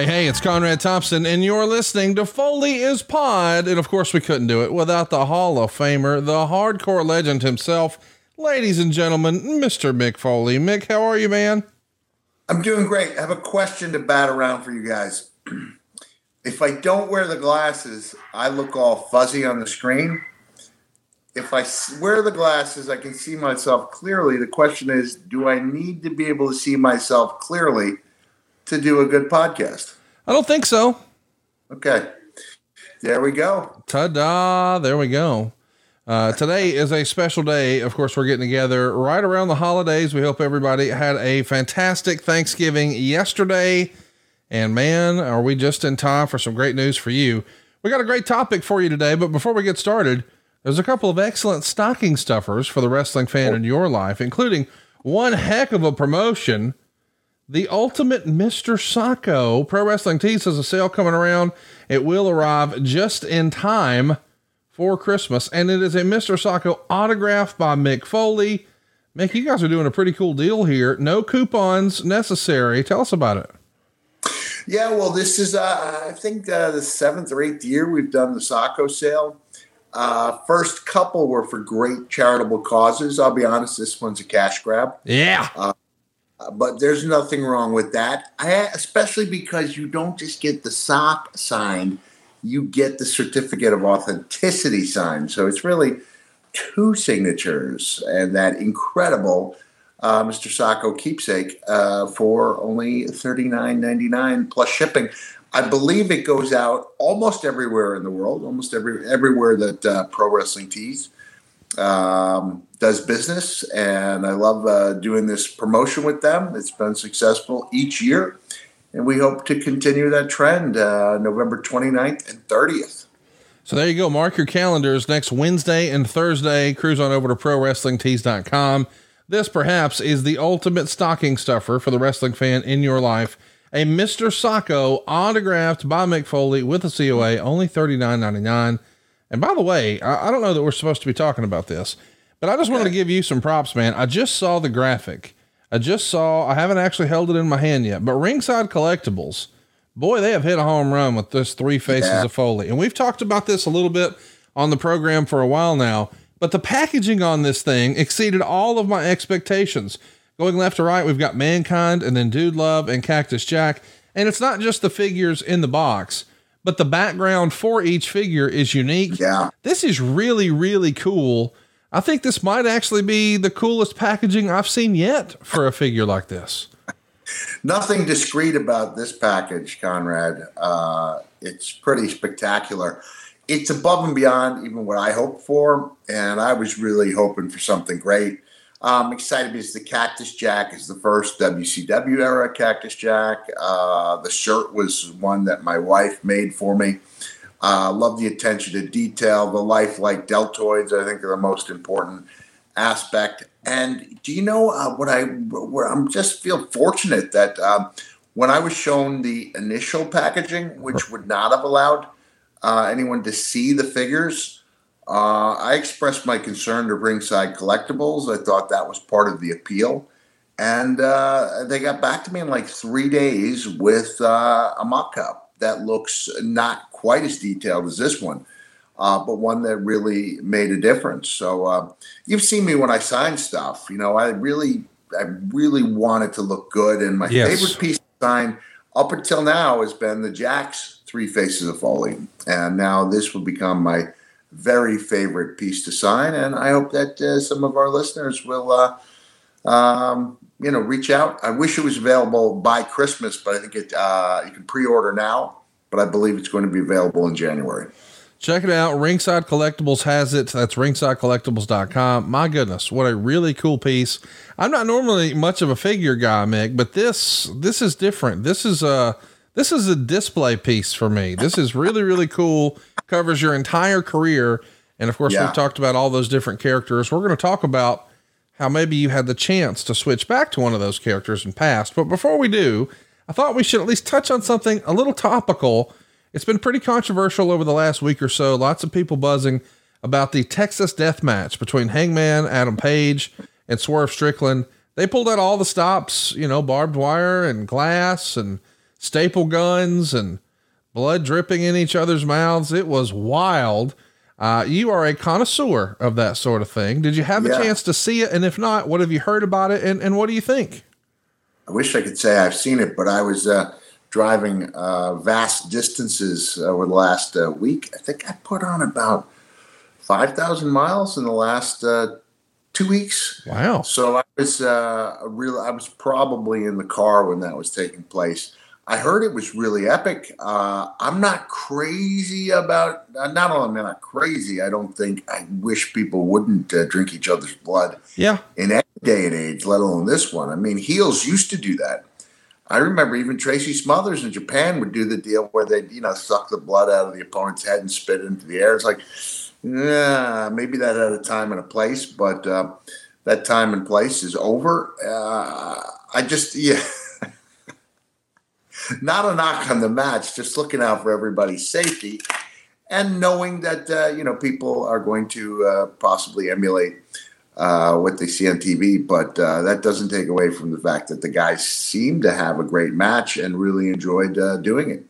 Hey, hey, it's Conrad Thompson, and you're listening to Foley is Pod. And of course, we couldn't do it without the Hall of Famer, the hardcore legend himself, ladies and gentlemen, Mr. Mick Foley. Mick, how are you, man? I'm doing great. I have a question to bat around for you guys. if I don't wear the glasses, I look all fuzzy on the screen. If I wear the glasses, I can see myself clearly. The question is, do I need to be able to see myself clearly? to do a good podcast? I don't think so. Okay. There we go. Ta da. There we go. Uh, today is a special day. Of course, we're getting together right around the holidays. We hope everybody had a fantastic Thanksgiving yesterday. And man, are we just in time for some great news for you? We got a great topic for you today. But before we get started, there's a couple of excellent stocking stuffers for the wrestling fan oh. in your life, including one heck of a promotion the Ultimate Mr. Socko Pro Wrestling Tees has a sale coming around. It will arrive just in time for Christmas, and it is a Mr. Socko autograph by Mick Foley. Mick, you guys are doing a pretty cool deal here. No coupons necessary. Tell us about it. Yeah, well, this is, uh, I think, uh, the seventh or eighth year we've done the Socko sale. Uh, first couple were for great charitable causes. I'll be honest, this one's a cash grab. Yeah. Uh, but there's nothing wrong with that. I, especially because you don't just get the sock signed, you get the certificate of authenticity signed. So it's really two signatures and that incredible uh, Mr. Socko keepsake uh, for only $39.99 plus shipping. I believe it goes out almost everywhere in the world, almost every everywhere that uh, Pro Wrestling Tees um, does business, and I love uh, doing this promotion with them. It's been successful each year, and we hope to continue that trend uh, November 29th and 30th. So there you go. Mark your calendars next Wednesday and Thursday. Cruise on over to ProWrestlingTees.com. This perhaps is the ultimate stocking stuffer for the wrestling fan in your life. A Mr. Socko autographed by Mick Foley with a COA, only $39.99. And by the way, I, I, don't know that we're supposed to be talking about this, but I just wanted to give you some props, man. I just saw the graphic. I just saw, I haven't actually held it in my hand yet, but Ringside Collectibles, boy, they have hit a home run with this three faces yeah. of Foley. And we've talked about this a little bit on the program for a while now, but the packaging on this thing exceeded all of my expectations. Going left to right, we've got Mankind and then Dude Love and Cactus Jack. And it's not just the figures in the box but the background for each figure is unique. Yeah. This is really, really cool. I think this might actually be the coolest packaging I've seen yet for a figure like this. Nothing discreet about this package, Conrad. Uh, it's pretty spectacular. It's above and beyond even what I hoped for, and I was really hoping for something great. I'm excited because the Cactus Jack is the first WCW era Cactus Jack. Uh, the shirt was one that my wife made for me. Uh, love the attention to detail. The lifelike deltoids, I think, are the most important aspect. And do you know uh, what I? Where I'm just feel fortunate that uh, when I was shown the initial packaging, which would not have allowed uh, anyone to see the figures uh, I expressed my concern to Ringside Collectibles. I thought that was part of the appeal. And uh, they got back to me in like three days with uh, a mock up that looks not quite as detailed as this one, uh, but one that really made a difference. So uh, you've seen me when I sign stuff. You know, I really, I really want it to look good. And my yes. favorite piece to sign up until now has been the Jakks Three Faces of Foley. And now this will become my very favorite piece to sign, and I hope that uh, some of our listeners will, uh, um, you know, reach out. I wish it was available by Christmas, but I think it uh, you can pre-order now. But I believe it's going to be available in January. Check it out. Ringside Collectibles has it. That's ringsidecollectibles.com. My goodness, what a really cool piece. I'm not normally much of a figure guy, Mick, but this this is different. This is a this is a display piece for me. This is really really cool covers your entire career. And of course, yeah. we've talked about all those different characters. We're going to talk about how maybe you had the chance to switch back to one of those characters in past. But before we do, I thought we should at least touch on something a little topical. it's been pretty controversial over the last week or so. Lots of people buzzing about the Texas death match between Hangman, Adam Page, and Swerve Strickland. They pulled out all the stops, you know, barbed wire and glass and staple guns and blood dripping in each other's mouths. It was wild. Uh, you are a connoisseur of that sort of thing. Did you have a chance to see it? And if not, what have you heard about it? And, and what do you think? I wish I could say I've seen it, but I was uh, driving uh, vast distances over the last uh, week. I think I put on about 5,000 miles in the last uh, two weeks. Wow. So I was uh, real. I was probably in the car when that was taking place. I heard it was really epic. Uh, I'm not crazy about. Not only am I not crazy, I don't think I wish people wouldn't uh, drink each other's blood. Yeah. In any day and age, let alone this one. I mean, heels used to do that. I remember even Tracy Smothers in Japan would do the deal where they, you know, suck the blood out of the opponent's head and spit it into the air. It's like, yeah, maybe that had a time and a place, but uh, that time and place is over. Uh, I just, yeah. Not a knock on the match, just looking out for everybody's safety and knowing that, uh, you know, people are going to uh, possibly emulate uh, what they see on TV. But uh, that doesn't take away from the fact that the guys seem to have a great match and really enjoyed uh, doing it.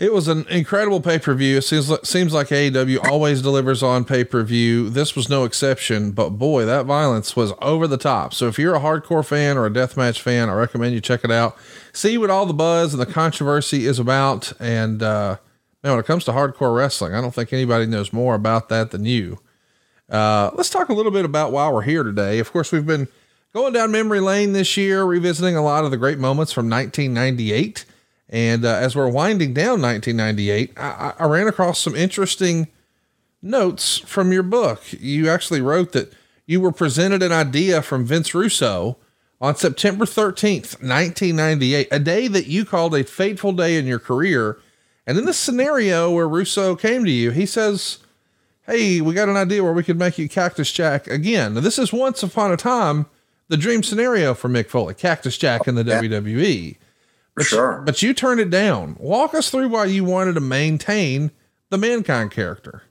It was an incredible pay per view. It seems like, seems like AEW always delivers on pay per view. This was no exception, but boy, that violence was over the top. So if you're a hardcore fan or a deathmatch fan, I recommend you check it out. See what all the buzz and the controversy is about. And uh, man, when it comes to hardcore wrestling, I don't think anybody knows more about that than you. Uh, let's talk a little bit about why we're here today. Of course, we've been going down memory lane this year, revisiting a lot of the great moments from 1998. And uh, as we're winding down 1998, I, I, ran across some interesting notes from your book. You actually wrote that you were presented an idea from Vince Russo on September 13th, 1998, a day that you called a fateful day in your career. And in this scenario where Russo came to you, he says, Hey, we got an idea where we could make you Cactus Jack again. Now, this is once upon a time the dream scenario for Mick Foley, Cactus Jack in the yeah. WWE. But sure. You, but you turned it down. Walk us through why you wanted to maintain the mankind character.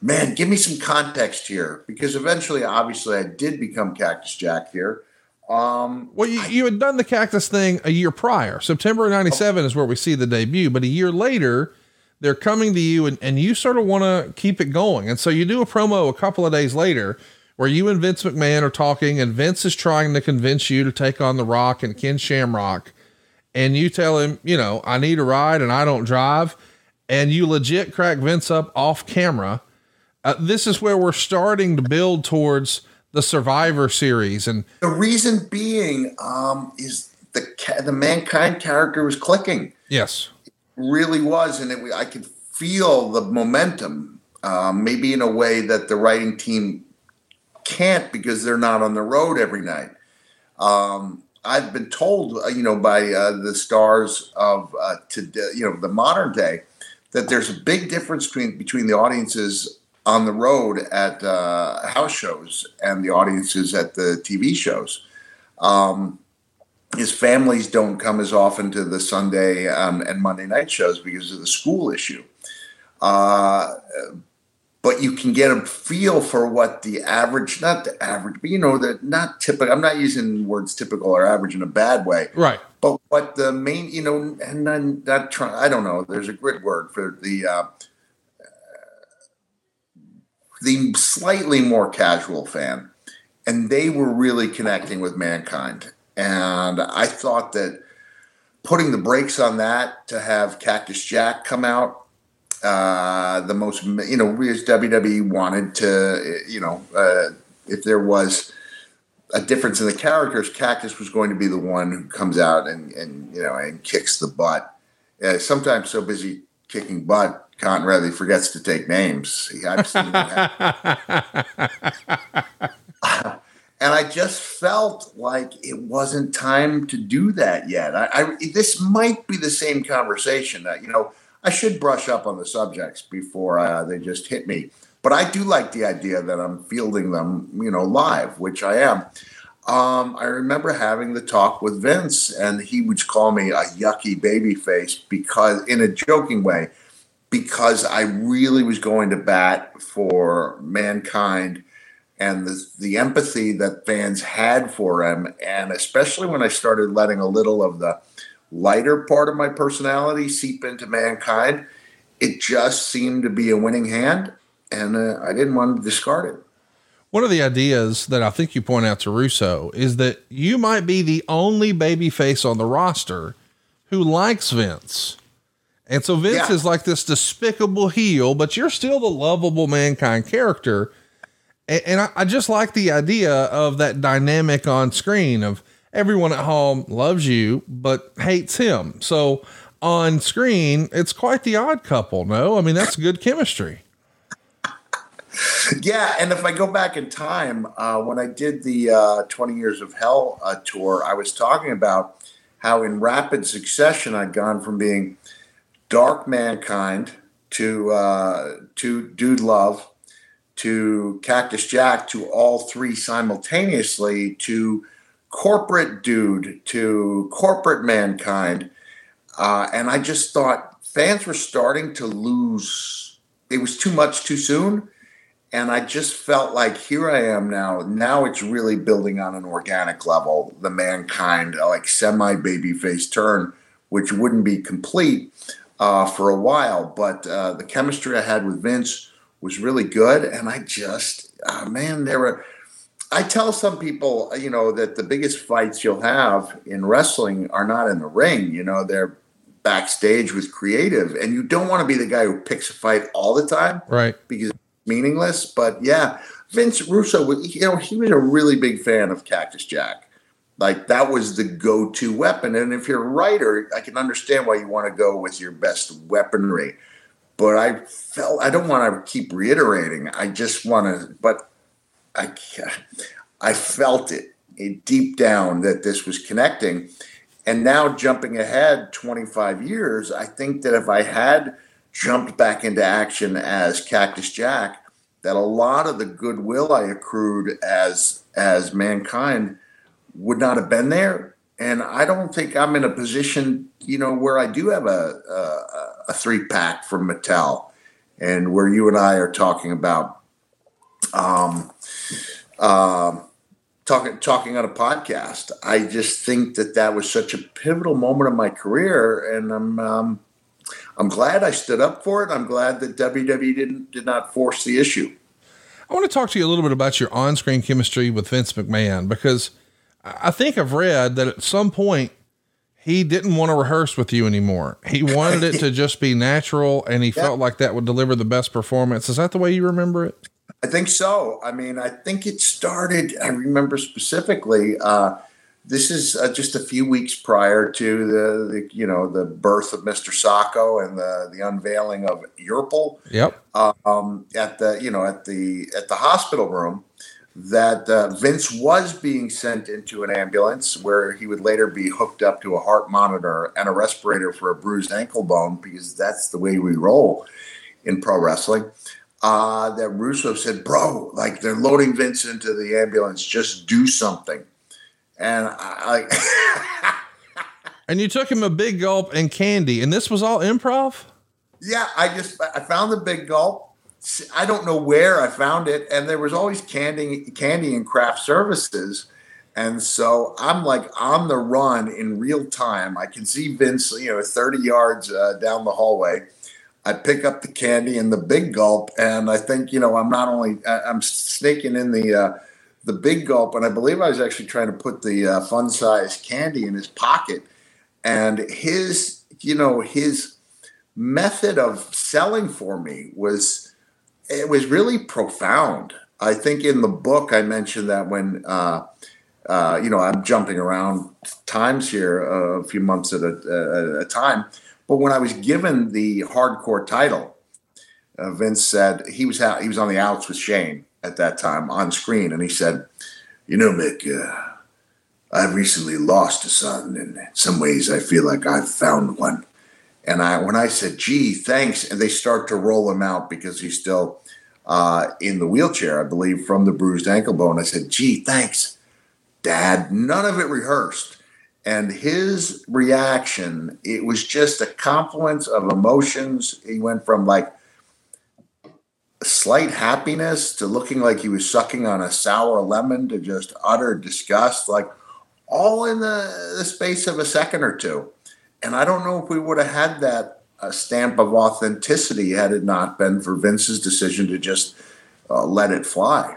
Man, give me some context here because eventually, obviously, I did become Cactus Jack here. Um, well, you, I, you had done the cactus thing a year prior. September 97 oh. is where we see the debut, but a year later, they're coming to you and, and you sort of want to keep it going. And so you do a promo a couple of days later where you and Vince McMahon are talking, and Vince is trying to convince you to take on The Rock and Ken Shamrock and you tell him, you know, I need a ride and I don't drive, and you legit crack Vince up off camera, uh, this is where we're starting to build towards the Survivor Series. And the reason being um, is the the mankind character was clicking. Yes, it really was, and it, I could feel the momentum. Um, maybe in a way that the writing team can't because they're not on the road every night. Um, I've been told, uh, you know, by uh, the stars of uh, today, you know, the modern day, that there's a big difference between between the audiences on the road at uh, house shows and the audiences at the TV shows. Um, his families don't come as often to the Sunday um, and Monday night shows because of the school issue. Uh, but you can get a feel for what the average, not the average, but you know, the not typical. I'm not using words typical or average in a bad way, right? But what the main, you know, and then that, not trying. I don't know. There's a good word for the uh, the slightly more casual fan, and they were really connecting with mankind. And I thought that putting the brakes on that to have Cactus Jack come out uh, the most, you know, as WWE wanted to, you know, uh, if there was a difference in the characters, Cactus was going to be the one who comes out and, and you know, and kicks the butt. Uh, sometimes so busy kicking butt, Conrad, he forgets to take names. I've seen and I just felt like it wasn't time to do that yet. I, I this might be the same conversation that you know I should brush up on the subjects before uh, they just hit me. But I do like the idea that I'm fielding them, you know, live, which I am. Um, I remember having the talk with Vince, and he would call me a yucky baby face because, in a joking way, because I really was going to bat for mankind and the, the empathy that fans had for him. And especially when I started letting a little of the lighter part of my personality seep into mankind, it just seemed to be a winning hand. And uh, I didn't want to discard it. One of the ideas that I think you point out to Russo is that you might be the only baby face on the roster who likes Vince. And so Vince yeah. is like this despicable heel, but you're still the lovable mankind character. And, and I, I just like the idea of that dynamic on screen of everyone at home loves you, but hates him. So on screen, it's quite the odd couple. No, I mean, that's good chemistry yeah, and if I go back in time, uh, when I did the uh, 20 Years of Hell uh, tour, I was talking about how in rapid succession I'd gone from being dark mankind to uh, to Dude Love to Cactus Jack to all three simultaneously to corporate dude to corporate mankind, uh, and I just thought fans were starting to lose. It was too much too soon and I just felt like here I am now. Now it's really building on an organic level. The mankind like semi baby face turn, which wouldn't be complete uh, for a while, but uh, the chemistry I had with Vince was really good, and I just uh, man, there were. I tell some people, you know, that the biggest fights you'll have in wrestling are not in the ring. You know, they're backstage with creative, and you don't want to be the guy who picks a fight all the time, right? Because meaningless. But yeah, Vince Russo, you know, he was a really big fan of Cactus Jack. Like that was the go-to weapon. And if you're a writer, I can understand why you want to go with your best weaponry. But I felt I don't want to keep reiterating. I just want to. But I, I felt it, deep down that this was connecting. And now jumping ahead 25 years, I think that if I had jumped back into action as Cactus Jack, that a lot of the goodwill I accrued as as mankind would not have been there. And I don't think I'm in a position, you know, where I do have a a, a three pack from Mattel, and where you and I are talking about, um, uh, talking talking on a podcast. I just think that that was such a pivotal moment of my career, and I'm. Um, I'm glad I stood up for it. I'm glad that WWE didn't did not force the issue. I want to talk to you a little bit about your on-screen chemistry with Vince McMahon because I think I've read that at some point he didn't want to rehearse with you anymore. He wanted it to just be natural and he felt like that would deliver the best performance. Is that the way you remember it? I think so. I mean, I think it started, I remember specifically, uh, this is uh, just a few weeks prior to the, the, you know the birth of Mr. Socko and the the unveiling of Yurple. Yep. Um, at the you know at the at the hospital room, that uh, Vince was being sent into an ambulance where he would later be hooked up to a heart monitor and a respirator for a bruised ankle bone because that's the way we roll in pro wrestling. Uh, that Russo said, "Bro, like they're loading Vince into the ambulance. Just do something." and I. and you took him a big gulp and candy, and this was all improv. Yeah, I just I found the big gulp. I don't know where I found it, and there was always candy, candy and craft services. And so I'm like on the run in real time. I can see Vince, you know, 30 yards uh, down the hallway. I pick up the candy and the big gulp, and I think, you know, I'm not only I'm snaking in the uh, the big gulp, and I believe I was actually trying to put the uh, fun size candy in his pocket. And his, you know, his method of selling for me was it was really profound. I think in the book I mentioned that when uh, uh, you know I'm jumping around times here uh, a few months at a, a, time, but when I was given the hardcore title, uh, Vince said he was ha- he was on the outs with Shane, at that time on screen, and he said, "You know, Mick, uh, I've recently lost a son. And in some ways, I feel like I've found one." And I, when I said, "Gee, thanks," and they start to roll him out because he's still uh, in the wheelchair, I believe, from the bruised ankle bone. I said, "Gee, thanks." Dad, none of it rehearsed. And his reaction, it was just a confluence of emotions. He went from like slight happiness to looking like he was sucking on a sour lemon to just utter disgust, like all in the, the space of a second or two. And I don't know if we would have had that uh, stamp of authenticity had it not been for Vince's decision to just uh, let it fly.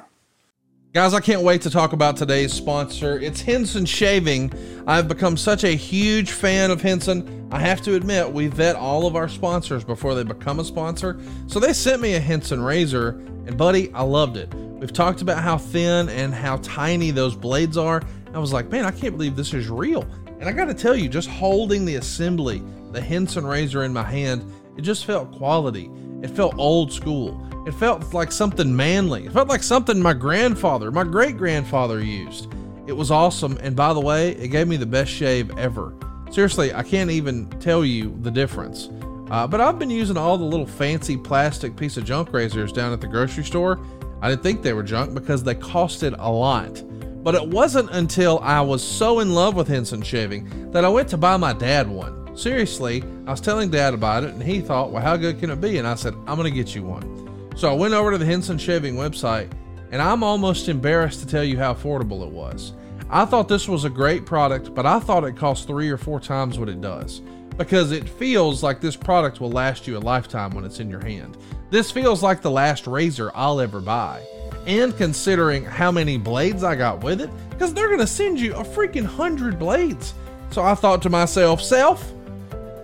Guys, I can't wait to talk about today's sponsor. It's Henson Shaving. I've become such a huge fan of Henson. I have to admit, we vet all of our sponsors before they become a sponsor. So they sent me a Henson razor, and buddy, I loved it. We've talked about how thin and how tiny those blades are. I was like, man, I can't believe this is real. And I got to tell you, just holding the assembly, the Henson razor in my hand, it just felt quality. It felt old school. It felt like something manly. It felt like something my grandfather, my great grandfather used. It was awesome. And by the way, it gave me the best shave ever. Seriously, I can't even tell you the difference. Uh, but I've been using all the little fancy plastic piece of junk razors down at the grocery store. I didn't think they were junk because they costed a lot. But it wasn't until I was so in love with Henson shaving that I went to buy my dad one. Seriously, I was telling dad about it and he thought, well, how good can it be? And I said, I'm going to get you one. So I went over to the Henson Shaving website, and I'm almost embarrassed to tell you how affordable it was. I thought this was a great product, but I thought it cost three or four times what it does because it feels like this product will last you a lifetime when it's in your hand. This feels like the last razor I'll ever buy. And considering how many blades I got with it, because they're going to send you a freaking hundred blades. So I thought to myself, self,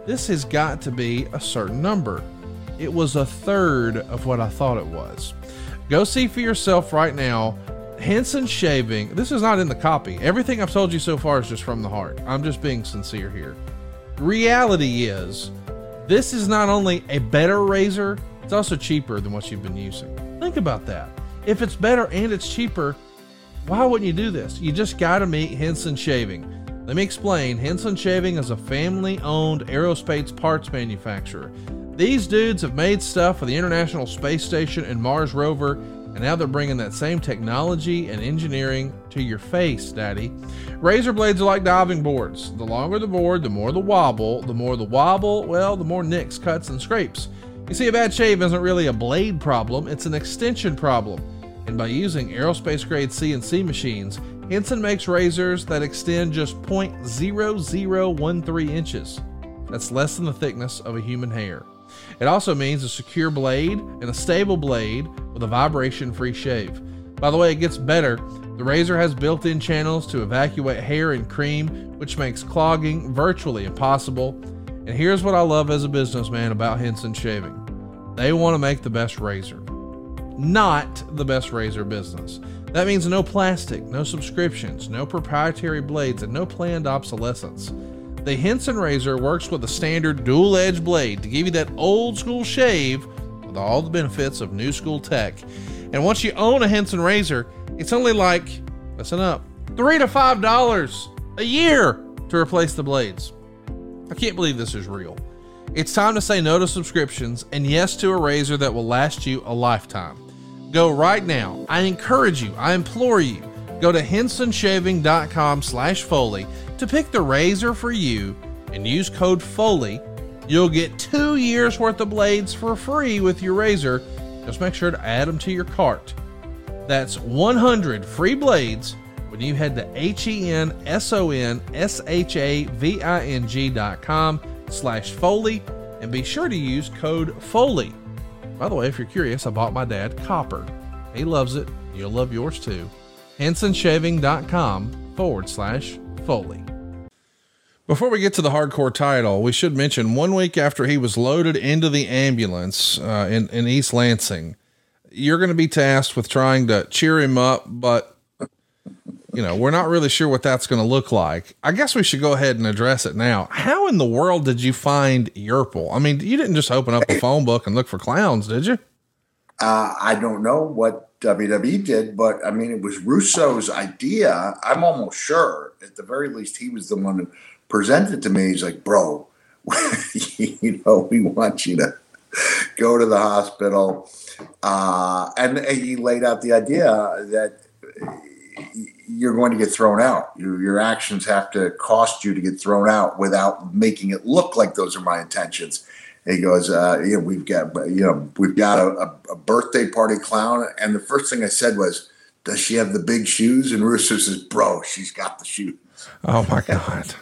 this has got to be a certain number it was a third of what I thought it was. Go see for yourself right now. Henson Shaving, this is not in the copy. Everything I've told you so far is just from the heart. I'm just being sincere here. Reality is, this is not only a better razor, it's also cheaper than what you've been using. Think about that. If it's better and it's cheaper, why wouldn't you do this? You just got to meet Henson Shaving. Let me explain. Henson Shaving is a family owned aerospace parts manufacturer. These dudes have made stuff for the International Space Station and Mars rover, and now they're bringing that same technology and engineering to your face, Daddy. Razor blades are like diving boards. The longer the board, the more the wobble. The more the wobble, well, the more nicks, cuts, and scrapes. You see, a bad shave isn't really a blade problem, it's an extension problem. And by using aerospace grade CNC machines, Henson makes razors that extend just 0.0013 inches. That's less than the thickness of a human hair. It also means a secure blade and a stable blade with a vibration free shave. By the way, it gets better. The razor has built in channels to evacuate hair and cream, which makes clogging virtually impossible. And here's what I love as a businessman about Henson Shaving they want to make the best razor, not the best razor business. That means no plastic, no subscriptions, no proprietary blades, and no planned obsolescence. The Henson razor works with a standard dual edge blade to give you that old school shave with all the benefits of new school tech. And once you own a Henson razor, it's only like, listen up, three to five dollars a year to replace the blades. I can't believe this is real. It's time to say no to subscriptions and yes to a razor that will last you a lifetime. Go right now. I encourage you, I implore you, go to hensonshaving.com slash Foley to pick the razor for you and use code FOLEY, you'll get two years worth of blades for free with your razor. Just make sure to add them to your cart. That's 100 free blades when you head to H-E-N-S-O-N-S-H-A-V-I-N-G.com slash Foley and be sure to use code FOLEY. By the way, if you're curious, I bought my dad copper. He loves it. You'll love yours too. HensonShaving.com forward slash Foley. Before we get to the hardcore title, we should mention one week after he was loaded into the ambulance uh, in, in East Lansing, you're going to be tasked with trying to cheer him up, but you know, we're not really sure what that's going to look like. I guess we should go ahead and address it now. How in the world did you find Yurple? I mean, you didn't just open up a phone book and look for clowns, did you? Uh, I don't know what WWE did, but I mean, it was Russo's idea. I'm almost sure, at the very least, he was the one who presented to me. He's like, bro, you know, we want you to go to the hospital. Uh, and he laid out the idea that, you're going to get thrown out. Your, your actions have to cost you to get thrown out without making it look like those are my intentions. And he goes, uh, you know, we've got, you know, we've got a, a, birthday party clown. And the first thing I said was, does she have the big shoes? And Russo says, bro, she's got the shoes. Oh my God.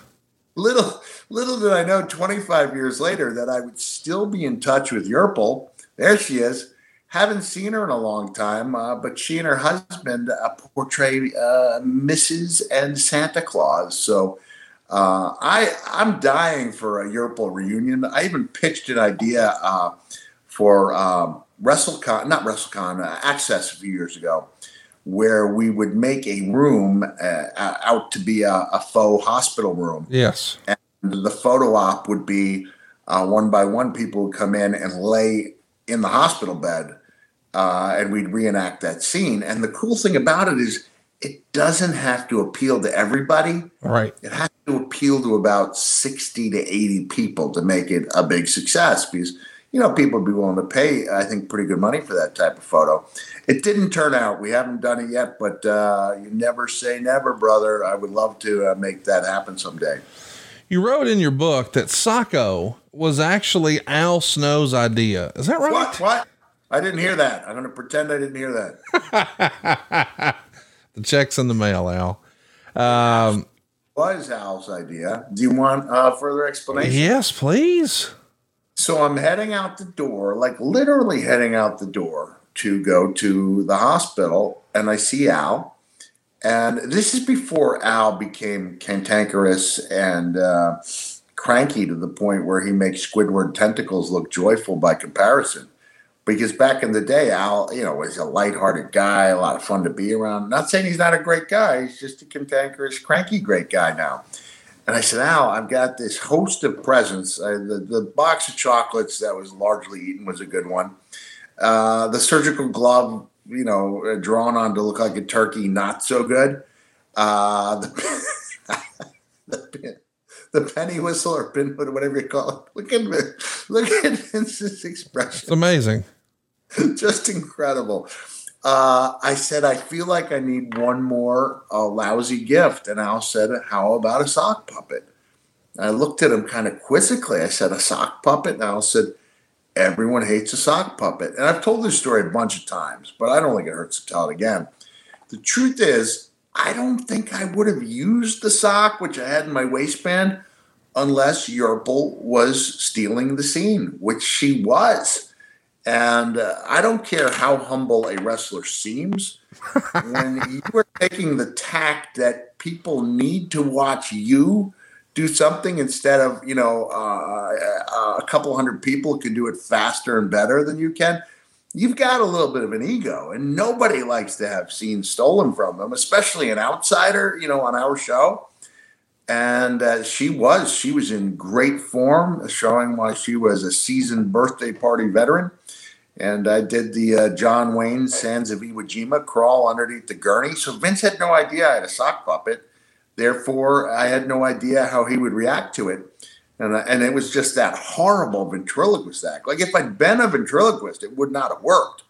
little, little did I know 25 years later that I would still be in touch with Yurple. There she is haven't seen her in a long time, uh, but she and her husband uh, portray uh, Mrs. and Santa Claus. So uh, I I'm dying for a Yurple reunion. I even pitched an idea uh, for um, WrestleCon, not WrestleCon, uh, Access a few years ago, where we would make a room out to be a, a, faux hospital room. Yes, and the photo op would be one by one. People would come in and lay in the hospital bed uh, and we'd reenact that scene. And the cool thing about it is it doesn't have to appeal to everybody. Right. It has to appeal to about 60 to 80 people to make it a big success because, you know, people would be willing to pay, I think, pretty good money for that type of photo. It didn't turn out. We haven't done it yet, but uh, you never say never, brother. I would love to uh, make that happen someday. You wrote in your book that Socko was actually Al Snow's idea. Is that right? What? What? I didn't hear that. I'm going to pretend I didn't hear that. the check's in the mail, Al. Um, was Al's idea. Do you want uh, further explanation? Yes, please. So I'm heading out the door, like literally heading out the door to go to the hospital, and I see Al. And this is before Al became cantankerous and uh, cranky to the point where he makes Squidward tentacles look joyful by comparison because back in the day, Al, you know, was a lighthearted guy, a lot of fun to be around. Not saying he's not a great guy, he's just a cantankerous, cranky, great guy now. And I said, Al, I've got this host of presents. Uh, the, the box of chocolates that was largely eaten was a good one. Uh, the surgical glove, you know, uh, drawn on to look like a turkey, not so good. Uh, the, the, the penny whistle or pin whatever you call it. Look at look at Vince's expression. It's amazing. just incredible. Uh, I said, I feel like I need one more uh, lousy gift. And Al said, How about a sock puppet? I looked at him kind of quizzically. I said, A sock puppet? And Al said, Everyone hates a sock puppet. And I've told this story a bunch of times, but I don't think it hurts to tell it again. The truth is, I don't think I would have used the sock, which I had in my waistband, unless Yurple was stealing the scene, which she was. And uh, I don't care how humble a wrestler seems, when you are taking the tack that people need to watch you do something instead of, you know, uh, uh, a couple hundred people can do it faster and better than you can, you've got a little bit of an ego. And nobody likes to have scenes stolen from them, especially an outsider, you know, on our show. And uh, she was, she was in great form, showing why she was a seasoned birthday party veteran and I did the uh, John Wayne Sands of Iwo Jima crawl underneath the gurney. So Vince had no idea I had a sock puppet. Therefore, I had no idea how he would react to it. And, and it was just that horrible ventriloquist act. Like if I'd been a ventriloquist, it would not have worked.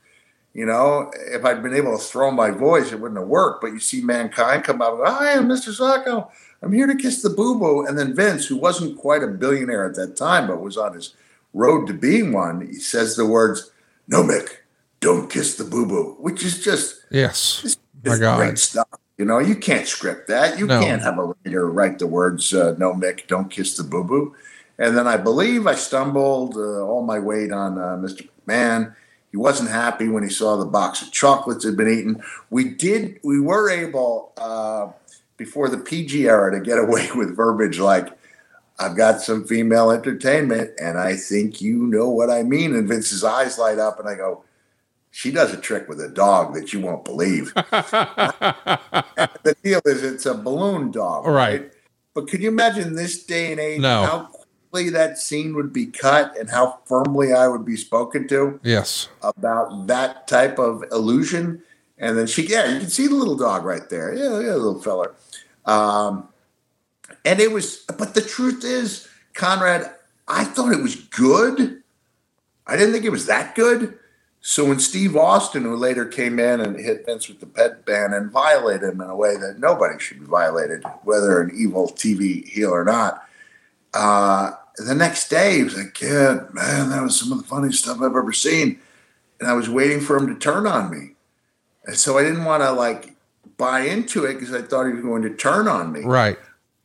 You know, if I'd been able to throw my voice, it wouldn't have worked. But you see mankind come out go, I'm Mr. Socko. I'm here to kiss the boo boo. And then Vince, who wasn't quite a billionaire at that time, but was on his road to being one, he says the words, no, Mick, don't kiss the boo boo, which is just yes, just, my God, great stuff. You know, you can't script that. You no. can't have a writer write the words uh, "No, Mick, don't kiss the boo boo." And then I believe I stumbled uh, all my weight on uh, Mr. McMahon. He wasn't happy when he saw the box of chocolates had been eaten. We did, we were able uh, before the PG era to get away with verbiage like I've got some female entertainment, and I think you know what I mean. And Vince's eyes light up, and I go, she does a trick with a dog that you won't believe. the deal is, it's a balloon dog, right? right? But can you imagine this day and age no. how quickly that scene would be cut and how firmly I would be spoken to? Yes, about that type of illusion. And then she, yeah, you can see the little dog right there. Yeah, yeah, little feller. Um, and it was, but the truth is, Conrad, I thought it was good. I didn't think it was that good, So when Steve Austin, who later came in and hit Vince with the pet ban and violated him in a way that nobody should be violated, whether an evil TV heel or not, uh, the next day he was like, "Kid, man, that was some of the funniest stuff I've ever seen," and I was waiting for him to turn on me, and so I didn't want to like buy into it because I thought he was going to turn on me, right?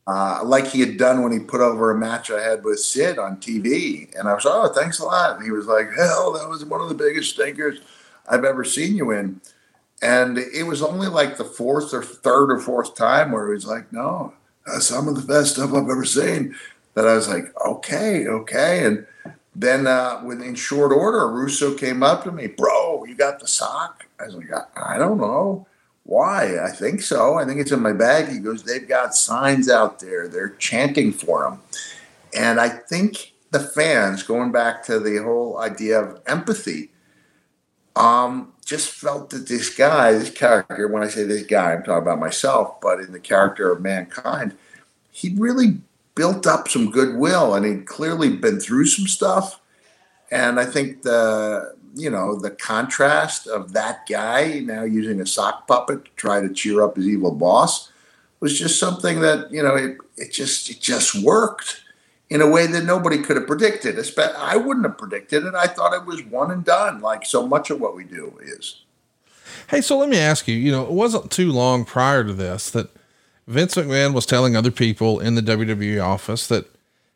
Uh, like he had done when he put over a match I had with Sid on TV, and I was, like, "Oh, thanks a lot." And he was like, "Hell, that was one of the biggest stinkers I've ever seen you in." And it was only like the fourth or third or fourth time where he was like, "No, that's some of the best stuff I've ever seen." that I was like, okay, okay. And then uh, within short order, Russo came up to me, bro, you got the sock? I was like, I, I don't know. Why? I think so. I think it's in my bag. He goes, they've got signs out there. They're chanting for him. And I think the fans, going back to the whole idea of empathy, um, just felt that this guy, this character, when I say this guy, I'm talking about myself, but in the character of mankind, he really built up some goodwill and he'd clearly been through some stuff. And I think the you know the contrast of that guy now using a sock puppet to try to cheer up his evil boss was just something that you know it, it just it just worked in a way that nobody could have predicted. I wouldn't have predicted it. I thought it was one and done, like so much of what we do is. Hey, so let me ask you. You know, it wasn't too long prior to this that Vince McMahon was telling other people in the WWE office that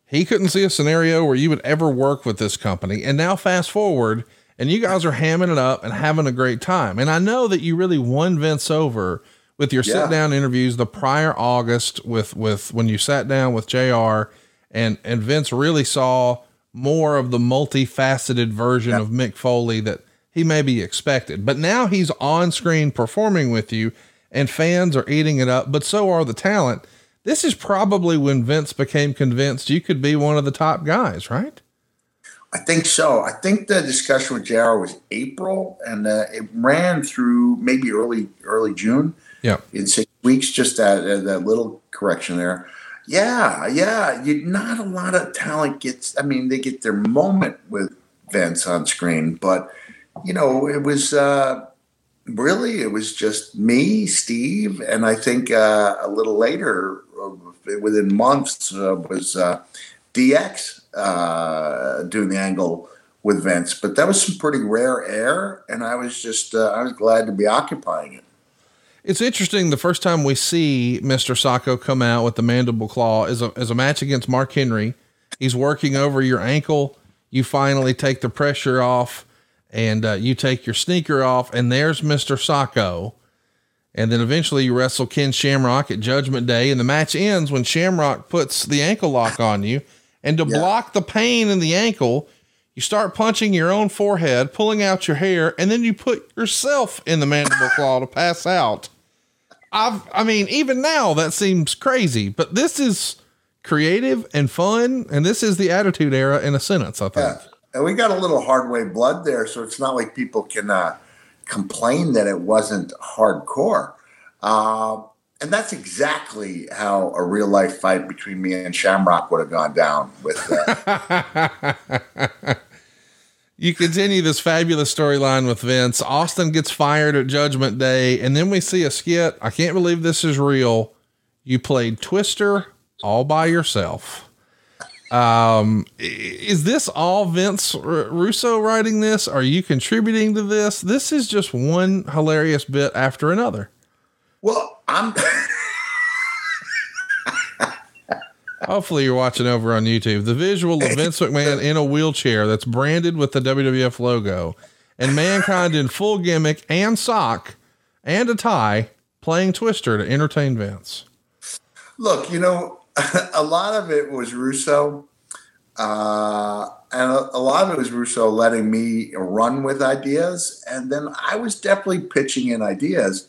he couldn't see a scenario where you would ever work with this company. And now fast forward and you guys are hamming it up and having a great time. And I know that you really won Vince over with your yeah. sit down interviews the prior August with, with when you sat down with JR and, and Vince really saw more of the multifaceted version yeah. of Mick Foley that he maybe expected. But now he's on screen performing with you and fans are eating it up, but so are the talent. This is probably when Vince became convinced you could be one of the top guys, right? I think so. I think the discussion with JR was April, and uh, it ran through maybe early early June. Yeah, in six weeks. Just that uh, that little correction there. Yeah, yeah. You not a lot of talent gets. I mean, they get their moment with Vince on screen, but you know, it was. Uh, really, it was just me, Steve, and I think uh, a little later, uh, within months, uh, was uh, DX uh, doing the angle with Vince. But that was some pretty rare air, and I was just uh, I was glad to be occupying it. It's interesting. The first time we see Mr. Socko come out with the mandible claw is a, is a match against Mark Henry. He's working over your ankle. You finally take the pressure off and uh, you take your sneaker off, and there's Mr. Socko. And then eventually you wrestle Ken Shamrock at Judgment Day, and the match ends when Shamrock puts the ankle lock on you. And to yeah. block the pain in the ankle, you start punching your own forehead, pulling out your hair, and then you put yourself in the mandible claw to pass out. I've, I mean, even now that seems crazy, but this is creative and fun, and this is the Attitude Era in a sentence. I think. Yeah and we got a little hard way blood there, so it's not like people can uh, complain that it wasn't hardcore. Uh, and that's exactly how a real life fight between me and Shamrock would have gone down with that. you continue this fabulous storyline with Vince. Austin gets fired at Judgment Day, and then we see a skit. I can't believe this is real. You played Twister all by yourself. Um, is this all Vince Russo writing this? Are you contributing to this? This is just one hilarious bit after another. Well, I'm. Hopefully, you're watching over on YouTube. The visual of Vince McMahon in a wheelchair that's branded with the WWF logo, and Mankind in full gimmick and sock and a tie playing Twister to entertain Vince. Look, you know, a lot of it was Russo, uh, and a, a, lot of it was Russo letting me run with ideas, and then I was definitely pitching in ideas.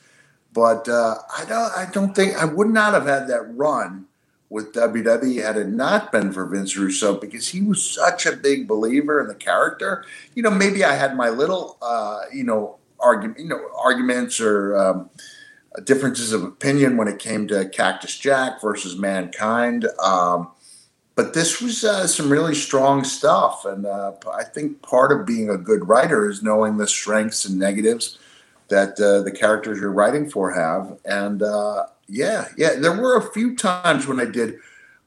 But uh, I don't, I don't think I would not have had that run with WWE had it not been for Vince Russo because he was such a big believer in the character. You know, maybe I had my little, uh, you know, argument, you know, arguments or. Um, differences of opinion when it came to Cactus Jack versus Mankind. Um, but this was uh, some really strong stuff. And uh, I think part of being a good writer is knowing the strengths and negatives that uh, the characters you're writing for have. And uh, yeah, yeah, there were a few times when I did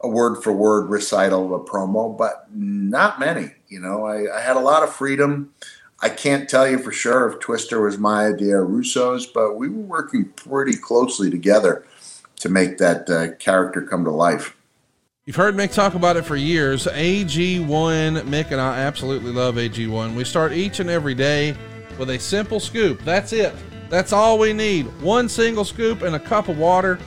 a word for word recital of a promo, but not many. You know, I, I, had a lot of freedom. I can't tell you for sure if Twister was my idea or Russo's, but we were working pretty closely together to make that uh, character come to life. You've heard Mick talk about it for years. AG1, Mick and I absolutely love AG1. We start each and every day with a simple scoop. That's it. That's all we need. One single scoop and a cup of water.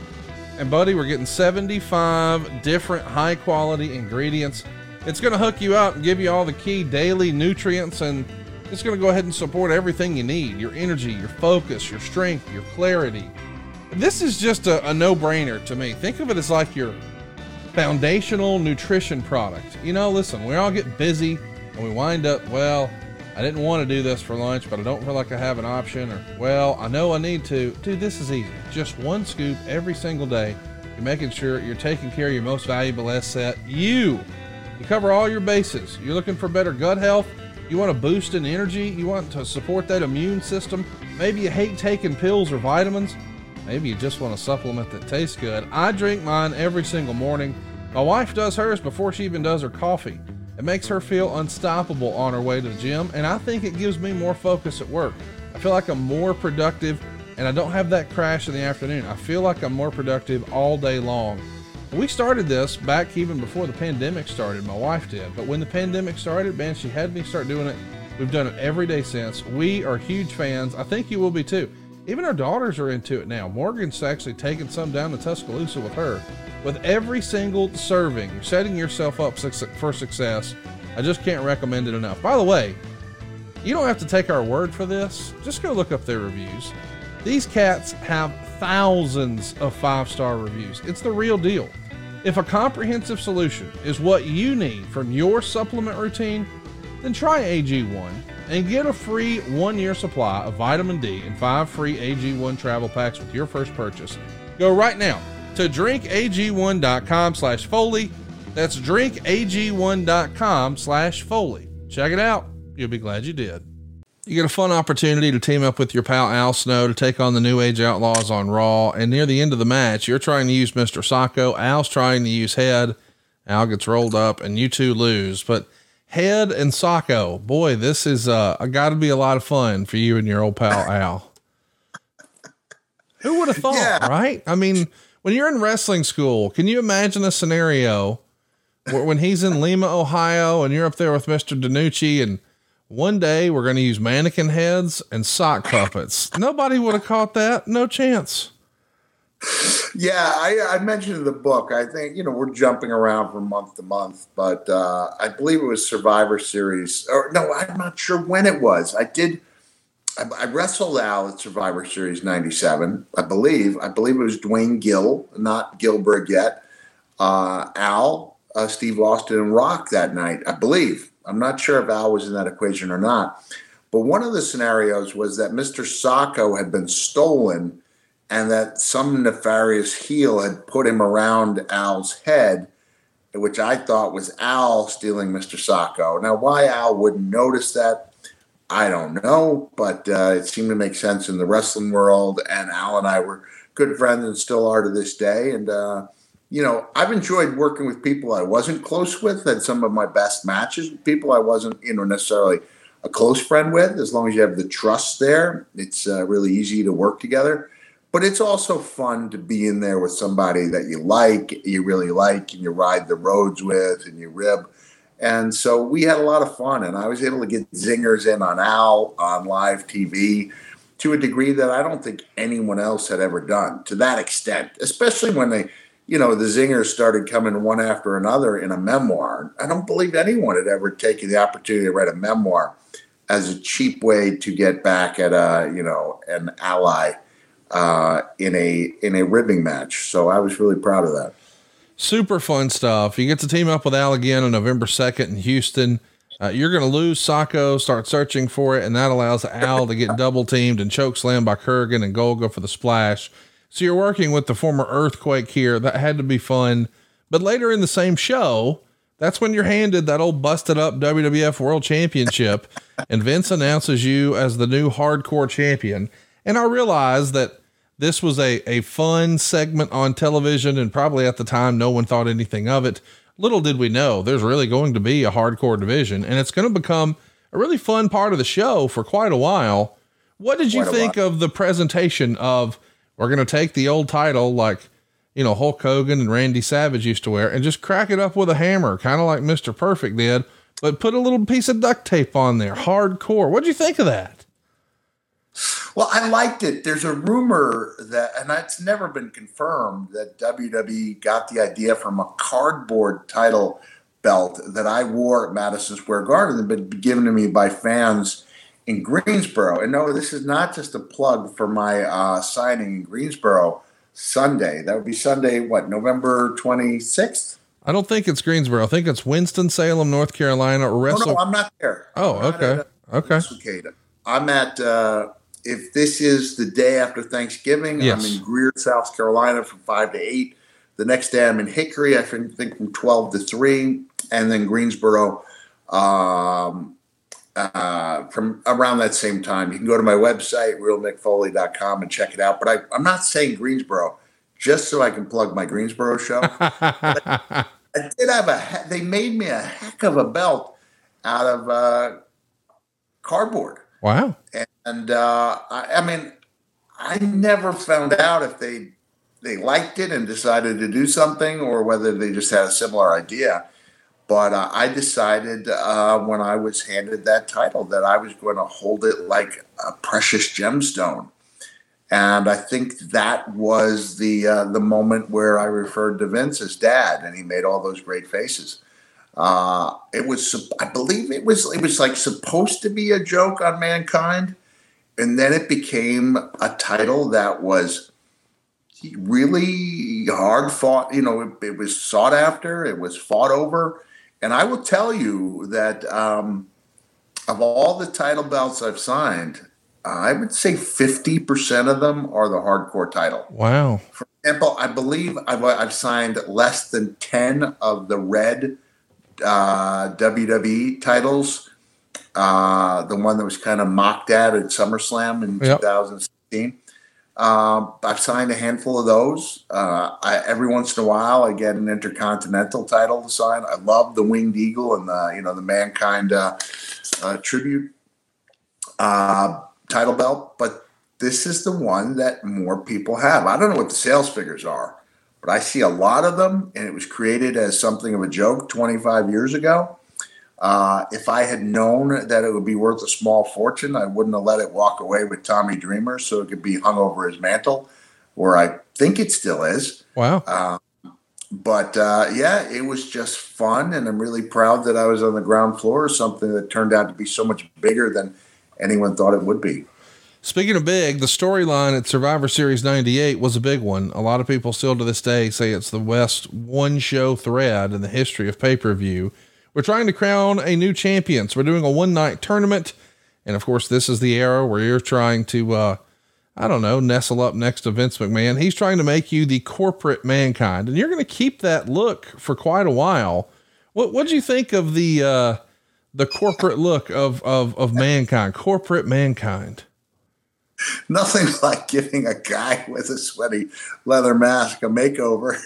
And, buddy, we're getting 75 different high quality ingredients. It's going to hook you up and give you all the key daily nutrients, and it's going to go ahead and support everything you need your energy, your focus, your strength, your clarity. This is just a, a no brainer to me. Think of it as like your foundational nutrition product. You know, listen, we all get busy and we wind up, well, I didn't want to do this for lunch, but I don't feel like I have an option, or, well, I know I need to. Dude, this is easy. Just one scoop every single day. You're making sure you're taking care of your most valuable asset, you. You cover all your bases. You're looking for better gut health. You want to boost in energy. You want to support that immune system. Maybe you hate taking pills or vitamins. Maybe you just want a supplement that tastes good. I drink mine every single morning. My wife does hers before she even does her coffee. It makes her feel unstoppable on her way to the gym, and I think it gives me more focus at work. I feel like I'm more productive and I don't have that crash in the afternoon. I feel like I'm more productive all day long. We started this back even before the pandemic started. My wife did. But when the pandemic started, man, she had me start doing it. We've done it every day since. We are huge fans. I think you will be too. Even our daughters are into it now. Morgan's actually taking some down to Tuscaloosa with her. With every single serving, you're setting yourself up for success. I just can't recommend it enough. By the way, you don't have to take our word for this. Just go look up their reviews. These cats have thousands of five star reviews. It's the real deal. If a comprehensive solution is what you need from your supplement routine, then try AG1 and get a free one year supply of vitamin D and five free AG1 travel packs with your first purchase. Go right now to drinkag1.com slash Foley. That's drinkag1.com slash Foley. Check it out. You'll be glad you did. You get a fun opportunity to team up with your pal Al Snow to take on the New Age Outlaws on Raw. And near the end of the match, you're trying to use Mr. Socko. Al's trying to use Head. Al gets rolled up, and you two lose. But Head and Socko, boy, this is uh, got to be a lot of fun for you and your old pal Al. Who would have thought, yeah. right? I mean, when you're in wrestling school, can you imagine a scenario where when he's in Lima, Ohio, and you're up there with Mr. DeNucci, and one day we're going to use mannequin heads and sock puppets? Nobody would have caught that. No chance. Yeah, I, I, mentioned the book. I think you know we're jumping around from month to month, but uh, I believe it was Survivor Series, or no, I'm not sure when it was. I did I, wrestled Al at Survivor Series '97, I believe. I believe it was Duane Gill, not Gilberg yet. Uh, Al, uh, Steve Austin, and Rock that night, I believe. I'm not sure if Al was in that equation or not. But one of the scenarios was that Mr. Socko had been stolen and that some nefarious heel had put him around Al's head, which I thought was Al stealing Mr. Socko. Now, why Al wouldn't notice that, I don't know, but uh, it seemed to make sense in the wrestling world. And Al and I were good friends and still are to this day. And, uh, you know, I've enjoyed working with people I wasn't close with, had some of my best matches with people I wasn't, you know, necessarily a close friend with. As long as you have the trust there, it's uh, really easy to work together. But it's also fun to be in there with somebody that you like, you really like, and you ride the roads with, and you rib and so we had a lot of fun, and I was able to get zingers in on Al on live TV to a degree that I don't think anyone else had ever done to that extent, especially when they, you know, the zingers started coming one after another in a memoir. I don't believe anyone had ever taken the opportunity to write a memoir as a cheap way to get back at a, you know, an ally uh, in a in a ribbing match. So I was really proud of that. Super fun stuff. You get to team up with Al again on November 2nd in Houston. Uh, you're going to lose Socko, start searching for it, and that allows Al to get double teamed and choke slammed by Kurrgan and Golga for the splash. So you're working with the former Earthquake here. That had to be fun. But later in the same show, That's when you're handed that old busted up WWF World Championship and Vince announces you as the new hardcore champion. And I realized that this was a, a fun segment on television, and probably at the time, no one thought anything of it. Little did we know there's really going to be a hardcore division, and it's going to become a really fun part of the show for quite a while. What did you think of the presentation of we're going to take the old title like, you know, Hulk Hogan and Randy Savage used to wear and just crack it up with a hammer, kind of like Mr. Perfect did, but put a little piece of duct tape on there, hardcore. What did you think of that? Well, I liked it. There's a rumor that, and it's never been confirmed, that WWE got the idea from a cardboard title belt that I wore at Madison Square Garden that had been given to me by fans in Greensboro. And no, this is not just a plug for my uh, signing in Greensboro Sunday. That would be Sunday, what, November 26th? I don't think it's Greensboro. I think it's Winston-Salem, North Carolina. Or Wrestle- oh, no, I'm not there. Oh, I'm okay. okay. I'm at uh, if this is the day after Thanksgiving, yes. I'm in Greer, South Carolina from five to eight. The next day I'm in Hickory, I think from 12 to 3, and then Greensboro um, uh, from around that same time. You can go to my website, realmickfoley.com, and check it out. But I, am not saying Greensboro just so I can plug my Greensboro show. I did have a, they made me a heck of a belt out of uh, cardboard. Wow. And uh, I, I, mean, I never found out if they they liked it and decided to do something, or whether they just had a similar idea. But uh, I decided uh, when I was handed that title that I was going to hold it like a precious gemstone. And I think that was the uh, the moment where I referred to Vince as Dad, and he made all those great faces. Uh, it was, I believe, it was it was like supposed to be a joke on mankind, and then it became a title that was really hard fought. You know, it, it was sought after. It was fought over, and I will tell you that um, of all the title belts I've signed, I would say fifty percent of them are the hardcore title. Wow. For example, I believe I've, I've signed less than ten of the red uh, WWE titles. Uh, the one that was kind of mocked at at SummerSlam in yep. 2016. Um, I've signed a handful of those. Uh, I, every once in a while, I get an intercontinental title to sign. I love the Winged Eagle and the you know the Mankind uh, uh, tribute uh, title belt, but this is the one that more people have. I don't know what the sales figures are, but I see a lot of them, and it was created as something of a joke 25 years ago. Uh, if I had known that it would be worth a small fortune, I wouldn't have let it walk away with Tommy Dreamer so it could be hung over his mantle, where I think it still is. Wow. Uh, but uh, yeah, it was just fun, and I'm really proud that I was on the ground floor of something that turned out to be so much bigger than anyone thought it would be. Speaking of big, the storyline at Survivor Series 98 was a big one. A lot of people still to this day say it's the best one show thread in the history of pay per view. We're trying to crown a new champion. So we're doing a one night tournament. And of course, this is the era where you're trying to, uh, I don't know, nestle up next to Vince McMahon. He's trying to make you the corporate mankind, and you're going to keep that look for quite a while. What do you think of the uh, the corporate look of of of mankind, corporate mankind? Nothing like giving a guy with a sweaty leather mask a makeover.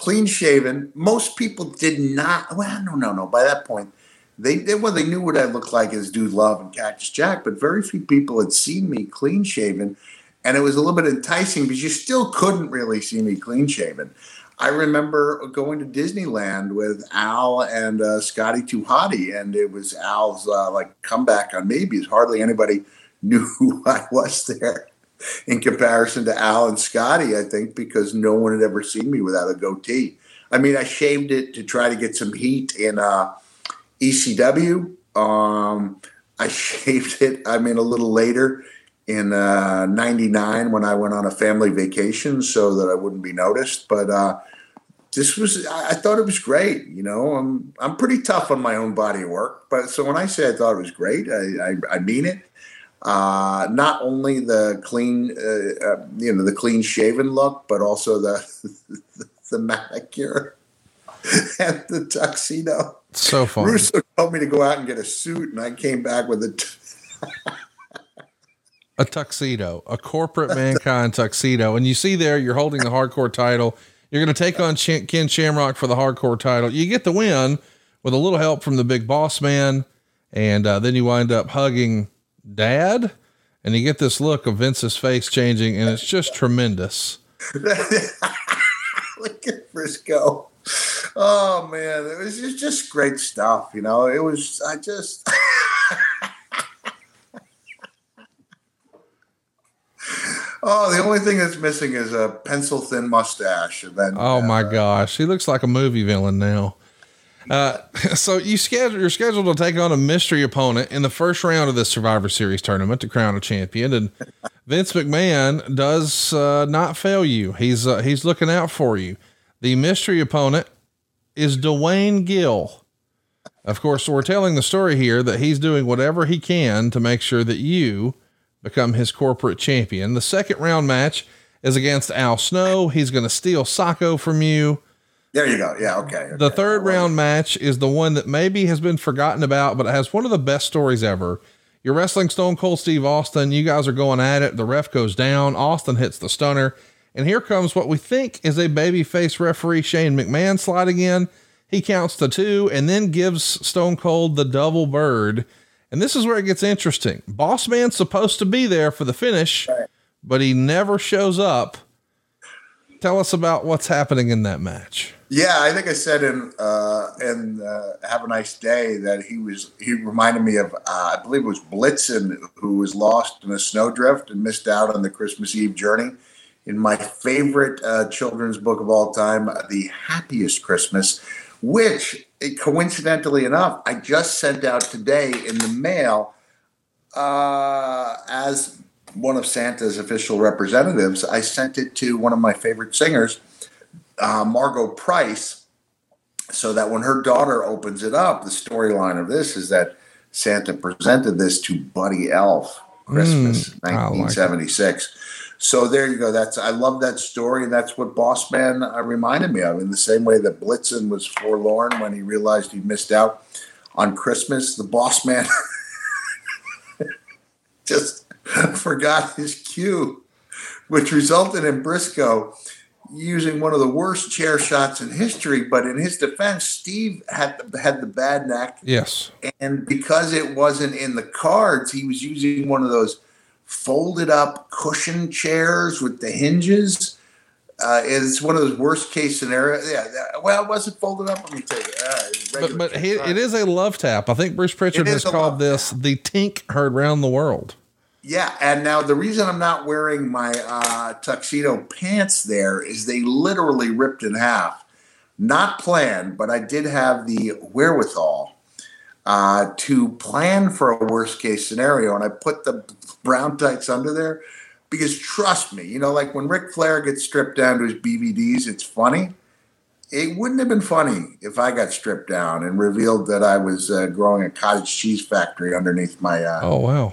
Clean shaven. Most people did not. Well, no, no, no. By that point, they, they well they knew what I looked like as Dude Love and Cactus Jack, but very few people had seen me clean shaven, and it was a little bit enticing because you still couldn't really see me clean shaven. I remember going to Disneyland with Al and uh, Scotty 2 Hotty, and it was Al's uh, like comeback on because hardly anybody knew who I was there in comparison to Al and Scotty, I think, because no one had ever seen me without a goatee. I mean, I shaved it to try to get some heat in uh, ECW. Um, I shaved it, I mean, a little later in uh, 99 when I went on a family vacation so that I wouldn't be noticed. But uh, this was, I thought it was great. You know, I'm, I'm pretty tough on my own body of work. But so when I say I thought it was great, I, I, I mean it. Uh, not only the clean, uh, uh, you know, the clean shaven look, but also the the manicure. and the tuxedo. So fun. Russo told me to go out and get a suit, and I came back with a. T- a tuxedo, a corporate mankind tuxedo. And you see there, you're holding the hardcore title. You're going to take on Ch- Ken Shamrock for the hardcore title. You get the win with a little help from the big boss man. And uh, then you wind up hugging dad. And you get this look of Vince's face changing, and it's just tremendous. Look at Brisco. Oh man, it was just, just great stuff. You know, it was. I just. oh, the only thing that's missing is a pencil thin mustache, and then. Oh my uh, gosh, he looks like a movie villain now. Uh, so you schedule you're scheduled to take on a mystery opponent in the first round of this Survivor Series tournament to crown a champion, and Vince McMahon does uh, not fail you. He's uh, he's looking out for you. The mystery opponent is Duane Gill. Of course, we're telling the story here that he's doing whatever he can to make sure that you become his corporate champion. The second round match is against Al Snow. He's going to steal Socko from you. There you go. Yeah. Okay. The third round match is the one that maybe has been forgotten about, but it has one of the best stories ever. You're wrestling Stone Cold Steve Austin. You guys are going at it. The ref goes down. Austin hits the stunner. And here comes what we think is a babyface referee, Shane McMahon, sliding in. He counts to two and then gives Stone Cold the double bird. And this is where it gets interesting. Boss Man's supposed to be there for the finish, but he never shows up. Tell us about what's happening in that match. Yeah, I think I said in uh, in uh, "Have a Nice Day" that he was he reminded me of uh, I believe it was Blitzen who was lost in a snowdrift and missed out on the Christmas Eve journey. In my favorite uh, children's book of all time, "The Happiest Christmas," which coincidentally enough I just sent out today in the mail uh, as one of Santa's official representatives. I sent it to one of my favorite singers uh, Margo Price, so that when her daughter opens it up, the storyline of this is that Santa presented this to Buddy Elf Christmas, Mm, I like 1976. So there you go. That's I love that story, and that's what Boss Man uh, reminded me of. In the same way that Blitzen was forlorn when he realized he missed out on Christmas, the Boss Man just forgot his cue, which resulted in Brisco using one of the worst chair shots in history. But in his defense, Steve had the, had the bad neck, Yes. and because it wasn't in the cards, he was using one of those folded up cushion chairs with the hinges. Uh, it's one of those worst case scenarios. Yeah, that- well, it wasn't folded up. Let me tell you. Uh, But but he, it is a love tap. I think Bruce Pritchard has called this the Tink heard round the world. Yeah, and now the reason I'm not wearing my uh, tuxedo pants there is they literally ripped in half. Not planned, but I did have the wherewithal uh, to plan for a worst case scenario, and I put the brown tights under there because trust me, you know, like when Ric Flair gets stripped down to his BVDs, it's funny. It wouldn't have been funny if I got stripped down and revealed that I was uh, growing a cottage cheese factory underneath my uh, Oh wow.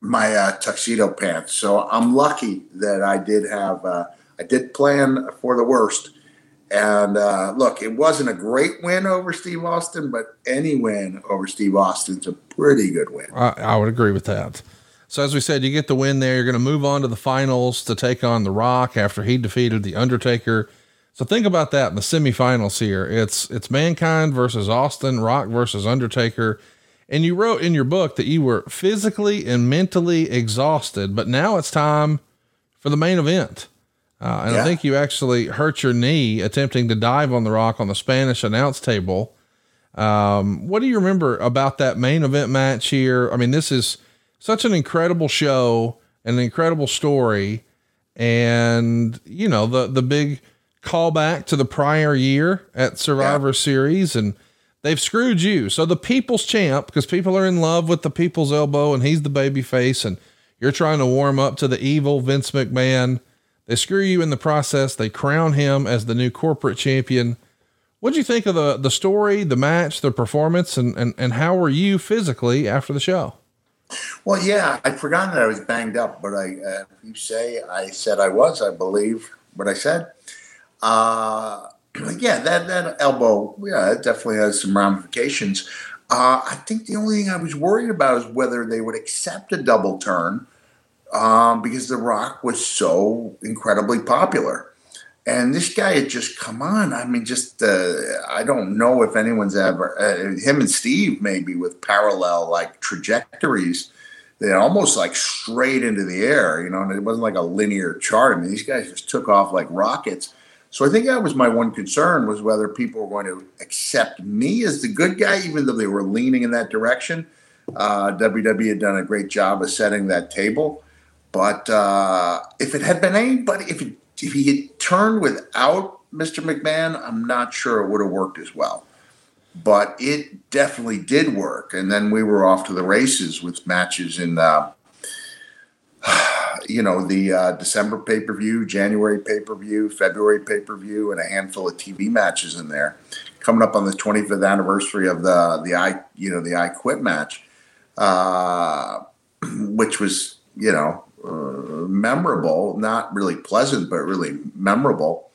My uh, tuxedo pants. So I'm lucky that I did have, uh, I did plan for the worst. And uh, look, it wasn't a great win over Steve Austin, but any win over Steve Austin's a pretty good win. I, I would agree with that. So as we said, you get the win there. You're going to move on to the finals to take on The Rock after he defeated the Undertaker. So think about that in the semifinals here. It's it's Mankind versus Austin, Rock versus Undertaker. And you wrote in your book that you were physically and mentally exhausted, but now it's time for the main event. Uh, and I think you actually hurt your knee attempting to dive on the rock on the Spanish announce table. Um, what do you remember about that main event match here? I mean, this is such an incredible show, and an incredible story, and you know the the big callback to the prior year at Survivor Series, and they've screwed you. So the people's champ, because people are in love with the people's elbow, and he's the baby face, and you're trying to warm up to the evil Vince McMahon. They screw you in the process. They crown him as the new corporate champion. What'd you think of the the story, the match, the performance, and and, and how were you physically after the show? Well, yeah, I'd forgotten that I was banged up, but I, uh, you say I said I was, I believe what I said. Uh, yeah, that that elbow, yeah, it definitely has some ramifications. Uh, I think the only thing I was worried about is whether they would accept a double turn um, because The Rock was so incredibly popular. And this guy had just come on. I mean, just uh, I don't know if anyone's ever uh, him and Steve maybe with parallel like trajectories. They almost like straight into the air, you know, and it wasn't like a linear chart. I mean, these guys just took off like rockets. So I think that was my one concern was whether people were going to accept me as the good guy, even though they were leaning in that direction. Uh, WWE had done a great job of setting that table. But uh, if it had been anybody, if, it, if he had turned without Mr. McMahon, I'm not sure it would have worked as well. But it definitely did work. And then we were off to the races with matches in, uh, you know, the uh, December pay per view, January pay per view, February pay per view, and a handful of TV matches in there. Coming up on the 25th anniversary of the the I you know the I Quit match, uh, which was you know uh, memorable, not really pleasant, but really memorable.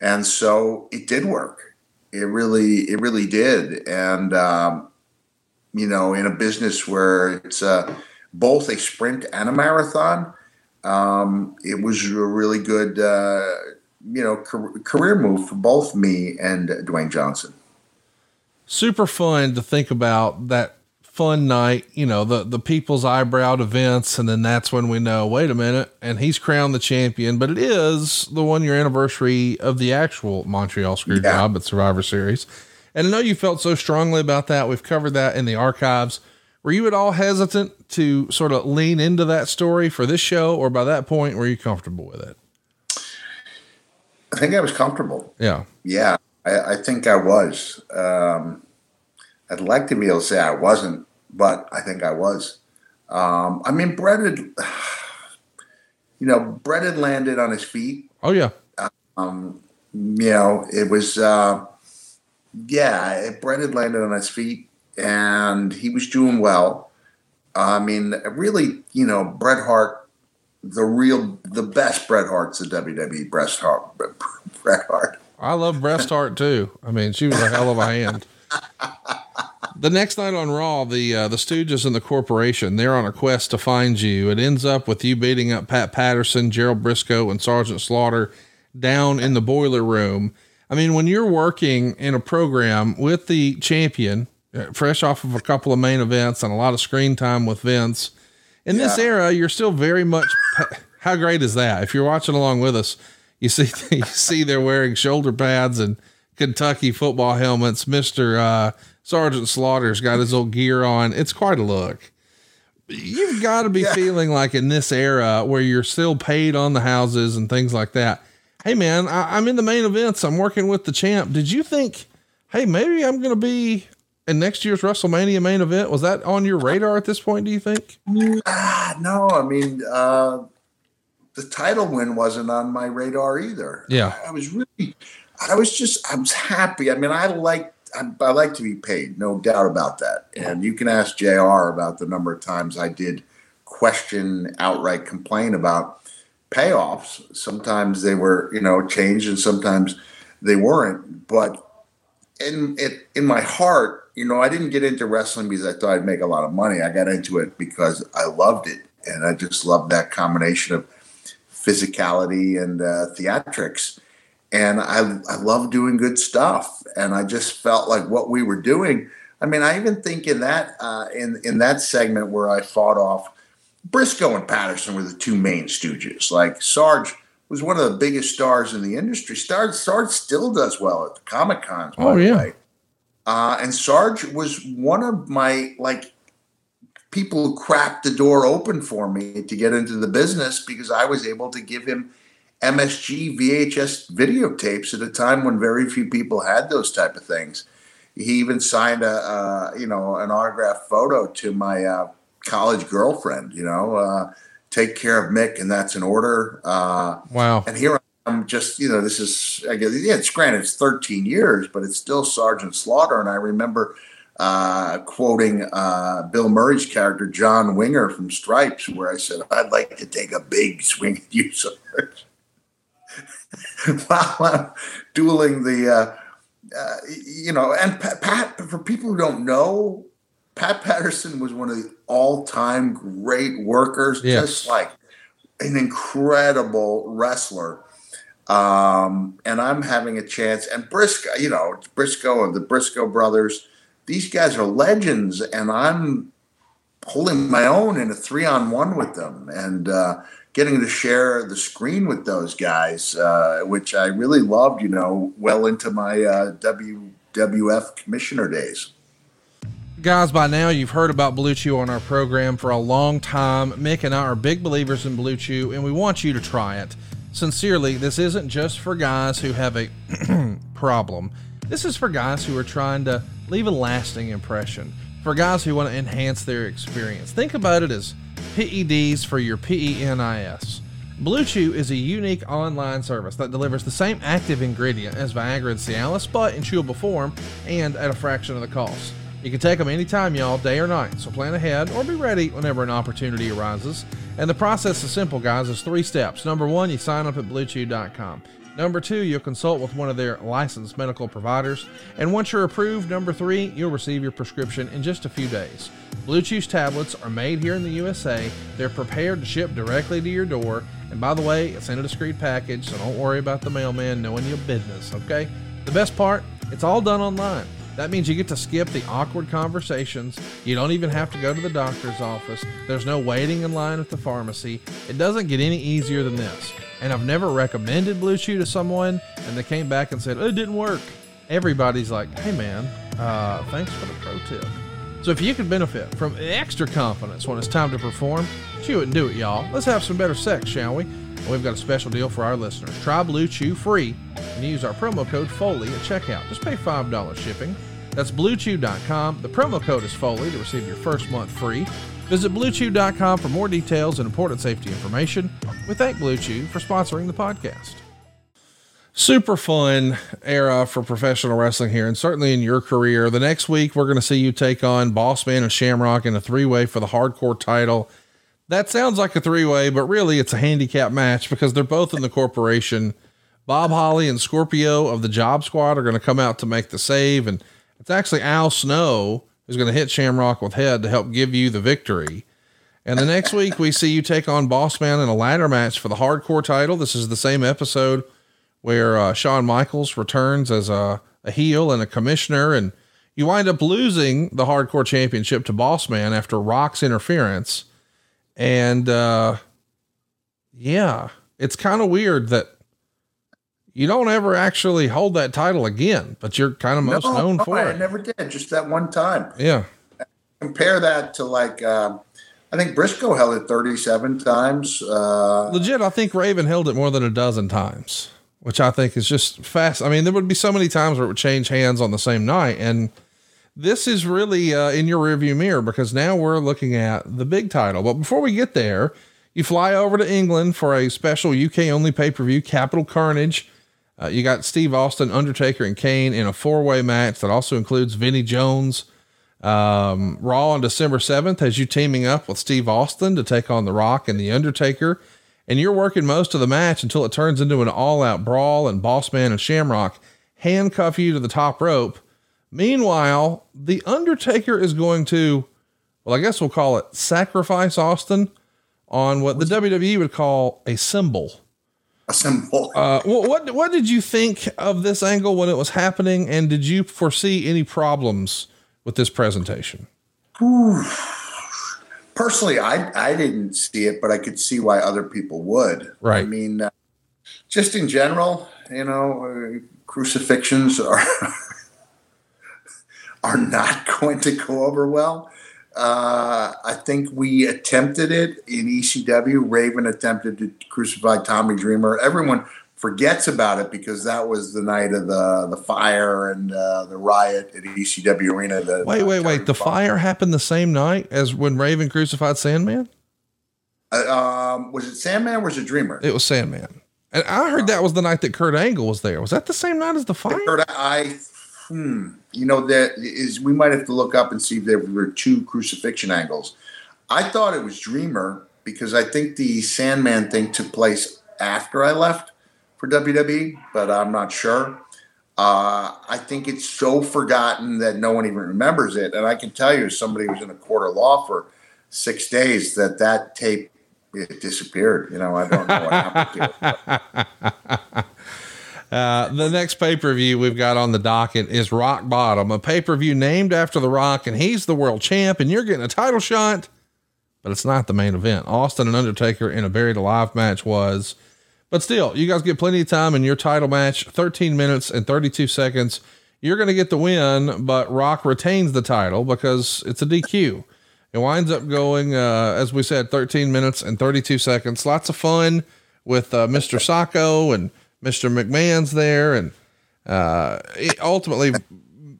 And so it did work. It really, it really did. And, um, you know, in a business where it's uh, both a sprint and a marathon, um, it was a really good, uh, you know, career move for both me and Dwayne Johnson. Super fun to think about that fun night, you know, the, the people's eyebrowed events. And then that's when we know, wait a minute, and he's crowned the champion, but it is the one year anniversary of the actual Montreal screw yeah. job at Survivor Series. And I know you felt so strongly about that. We've covered that in the archives. Were you at all hesitant to sort of lean into that story for this show, or by that point, were you comfortable with it? I think I was comfortable. Yeah. Yeah. I, I think I was. Um, I'd like to be able to say I wasn't, but I think I was. Um, I mean, Bret had, you know, Bret had landed on his feet. Oh yeah. Um, you know, it was, uh, yeah, Bret had landed on his feet, and he was doing well. I mean, really, you know, Bret Hart, the real, the best Bret Hart's the WWE Bret Hart. Bret Hart. I love Bret Hart too. I mean, she was a hell of a hand. the next night on Raw, the uh, the Stooges and the corporation they're on a quest to find you. It ends up with you beating up Pat Patterson, Gerald Brisco, and Sergeant Slaughter down in the boiler room. I mean, when you're working in a program with the champion, fresh off of a couple of main events and a lot of screen time with Vince, in yeah. this era, you're still very much. How great is that? If you're watching along with us, you see you see they're wearing shoulder pads and Kentucky football helmets. Mister uh, Sergeant Slaughter's got his old gear on. It's quite a look. You've got to be yeah. feeling like in this era where you're still paid on the houses and things like that. Hey man, I, I'm in the main events. I'm working with the champ. Did you think, hey, maybe I'm going to be in next year's WrestleMania main event? Was that on your radar at this point? Do you think? Ah, no, I mean, uh, the title win wasn't on my radar either. Yeah, I was really, I was just, I was happy. I mean, I like I, I, like to be paid, no doubt about that. And you can ask JR about the number of times I did question, outright complain about payoffs. Sometimes they were, you know, changed and sometimes they weren't. But in it in my heart, you know, I didn't get into wrestling because I thought I'd make a lot of money. I got into it because I loved it. And I just loved that combination of physicality and uh, theatrics and I, I love doing good stuff. And I just felt like what we were doing. I mean, I even think in that uh, in in that segment where I fought off Brisco and Patterson were the two main stooges. Like Sarge was one of the biggest stars in the industry. Sarge, Sarge still does well at the Comic Cons. Oh yeah. Uh, and Sarge was one of my like people who cracked the door open for me to get into the business because I was able to give him MSG VHS videotapes at a time when very few people had those type of things. He even signed a, uh, you know an autographed photo to my uh, college girlfriend. You know, uh, take care of Mick, and that's an order. Uh, wow! And here I'm just you know this is I guess yeah it's granted it's 13 years, but it's still Sergeant Slaughter, and I remember. Uh, quoting uh, Bill Murray's character John Winger from Stripes, where I said, "I'd like to take a big swing at you, Sarge." while I'm dueling the, uh, uh, you know, and Pat, Pat, for people who don't know, Pat Patterson was one of the all-time great workers, yes. just like an incredible wrestler. Um, and I'm having a chance. And Brisco, you know, Brisco of the Brisco brothers, these guys are legends, and I'm holding my own in a three-on-one with them, and uh, getting to share the screen with those guys, uh, which I really loved. You know, well into my uh, WWF commissioner days. Guys, by now you've heard about Blue Chew on our program for a long time. Mick and I are big believers in Blue Chew, and we want you to try it. Sincerely, this isn't just for guys who have a problem. This is for guys who are trying to leave a lasting impression, for guys who want to enhance their experience. Think about it as PEDs for your PENIS. Blue Chew is a unique online service that delivers the same active ingredient as Viagra and Cialis, but in chewable form and at a fraction of the cost. You can take them anytime, y'all, day or night, so plan ahead or be ready whenever an opportunity arises. And the process is simple, guys. It's three steps. Number one, you sign up at BlueChew.com. Number two, you'll consult with one of their licensed medical providers. And once you're approved, number three, you'll receive your prescription in just a few days. Blue Chew's tablets are made here in the USA. They're prepared to ship directly to your door. And by the way, it's in a discreet package, so don't worry about the mailman knowing your business, okay? The best part, it's all done online. That means you get to skip the awkward conversations. You don't even have to go to the doctor's office. There's no waiting in line at the pharmacy. It doesn't get any easier than this. And I've never recommended Blue Chew to someone and they came back and said, it didn't work. Everybody's like, hey man, uh, thanks for the pro tip. So if you could benefit from extra confidence when it's time to perform, chew it and do it, y'all. Let's have some better sex, shall we? We've got a special deal for our listeners. Try Blue Chew free and use our promo code Foley at checkout. Just pay $5 shipping. That's bluechew.com. The promo code is Foley to receive your first month free. Visit bluechew.com for more details and important safety information. We thank Blue Chew for sponsoring the podcast. Super fun era for professional wrestling here, and certainly in your career. The next week, we're going to see you take on Bossman and Shamrock in a three way for the hardcore title. That sounds like a three way, but really it's a handicap match because they're both in the corporation. Bob Holly and Scorpio of the Job Squad are going to come out to make the save, and it's actually Al Snow who's going to hit Shamrock with head to help give you the victory. And the next week we see you take on Bossman in a ladder match for the hardcore title. This is the same episode where uh, Shawn Michaels returns as a, a heel and a commissioner, and you wind up losing the hardcore championship to Bossman after Rock's interference. And uh, yeah, it's kind of weird that you don't ever actually hold that title again, but you're kind of most no, known no, for I it. I never did, just that one time. Yeah. Compare that to like, uh, I think Brisco held it 37 times. Uh, Legit, I think Raven held it more than a dozen times, which I think is just fast. I mean, there would be so many times where it would change hands on the same night. And this is really uh, in your rearview mirror because now we're looking at the big title. But before we get there, you fly over to England for a special UK only pay per view, Capital Carnage. Uh, you got Steve Austin, Undertaker, and Kane in a four way match that also includes Vinnie Jones. Um, Raw on December 7th has you teaming up with Steve Austin to take on The Rock and The Undertaker. And you're working most of the match until it turns into an all out brawl, and Bossman and Shamrock handcuff you to the top rope. Meanwhile, The Undertaker is going to, well, I guess we'll call it sacrifice Austin on what the WWE would call a symbol A symbol. Uh, what what did you think of this angle when it was happening, and did you foresee any problems with this presentation? Personally, I I didn't see it, but I could see why other people would. Right. I mean, uh, just in general, you know, uh, crucifixions are are not going to go over well. Uh, I think we attempted it in ECW. Raven attempted to crucify Tommy Dreamer. Everyone forgets about it because that was the night of the the fire and uh, the riot at ECW Arena. The, wait, wait, wait! The fire happened the same night as when Raven crucified Sandman. Uh, um, was it Sandman or was it Dreamer? It was Sandman. And I heard that was the night that Kurt Angle was there. Was that the same night as the fire? Kurt, I hmm, you know, that is we might have to look up and see if there were two crucifixion angles. I thought it was Dreamer because I think the Sandman thing took place after I left for WWE, but I'm not sure. Uh, I think it's so forgotten that no one even remembers it. And I can tell you, somebody was in a court of law for six days, that that tape it disappeared. You know, I don't know what happened to it. Uh, the next pay per view we've got on the docket is Rock Bottom, a pay per view named after The Rock, and he's the world champ, and you're getting a title shot, but it's not the main event. Austin and Undertaker in a buried alive match was, but still, you guys get plenty of time in your title match 13 minutes and 32 seconds. You're going to get the win, but Rock retains the title because it's a DQ. It winds up going, uh, as we said, 13 minutes and 32 seconds. Lots of fun with uh, Mr. Socko and Mr. McMahon's there, and uh, ultimately,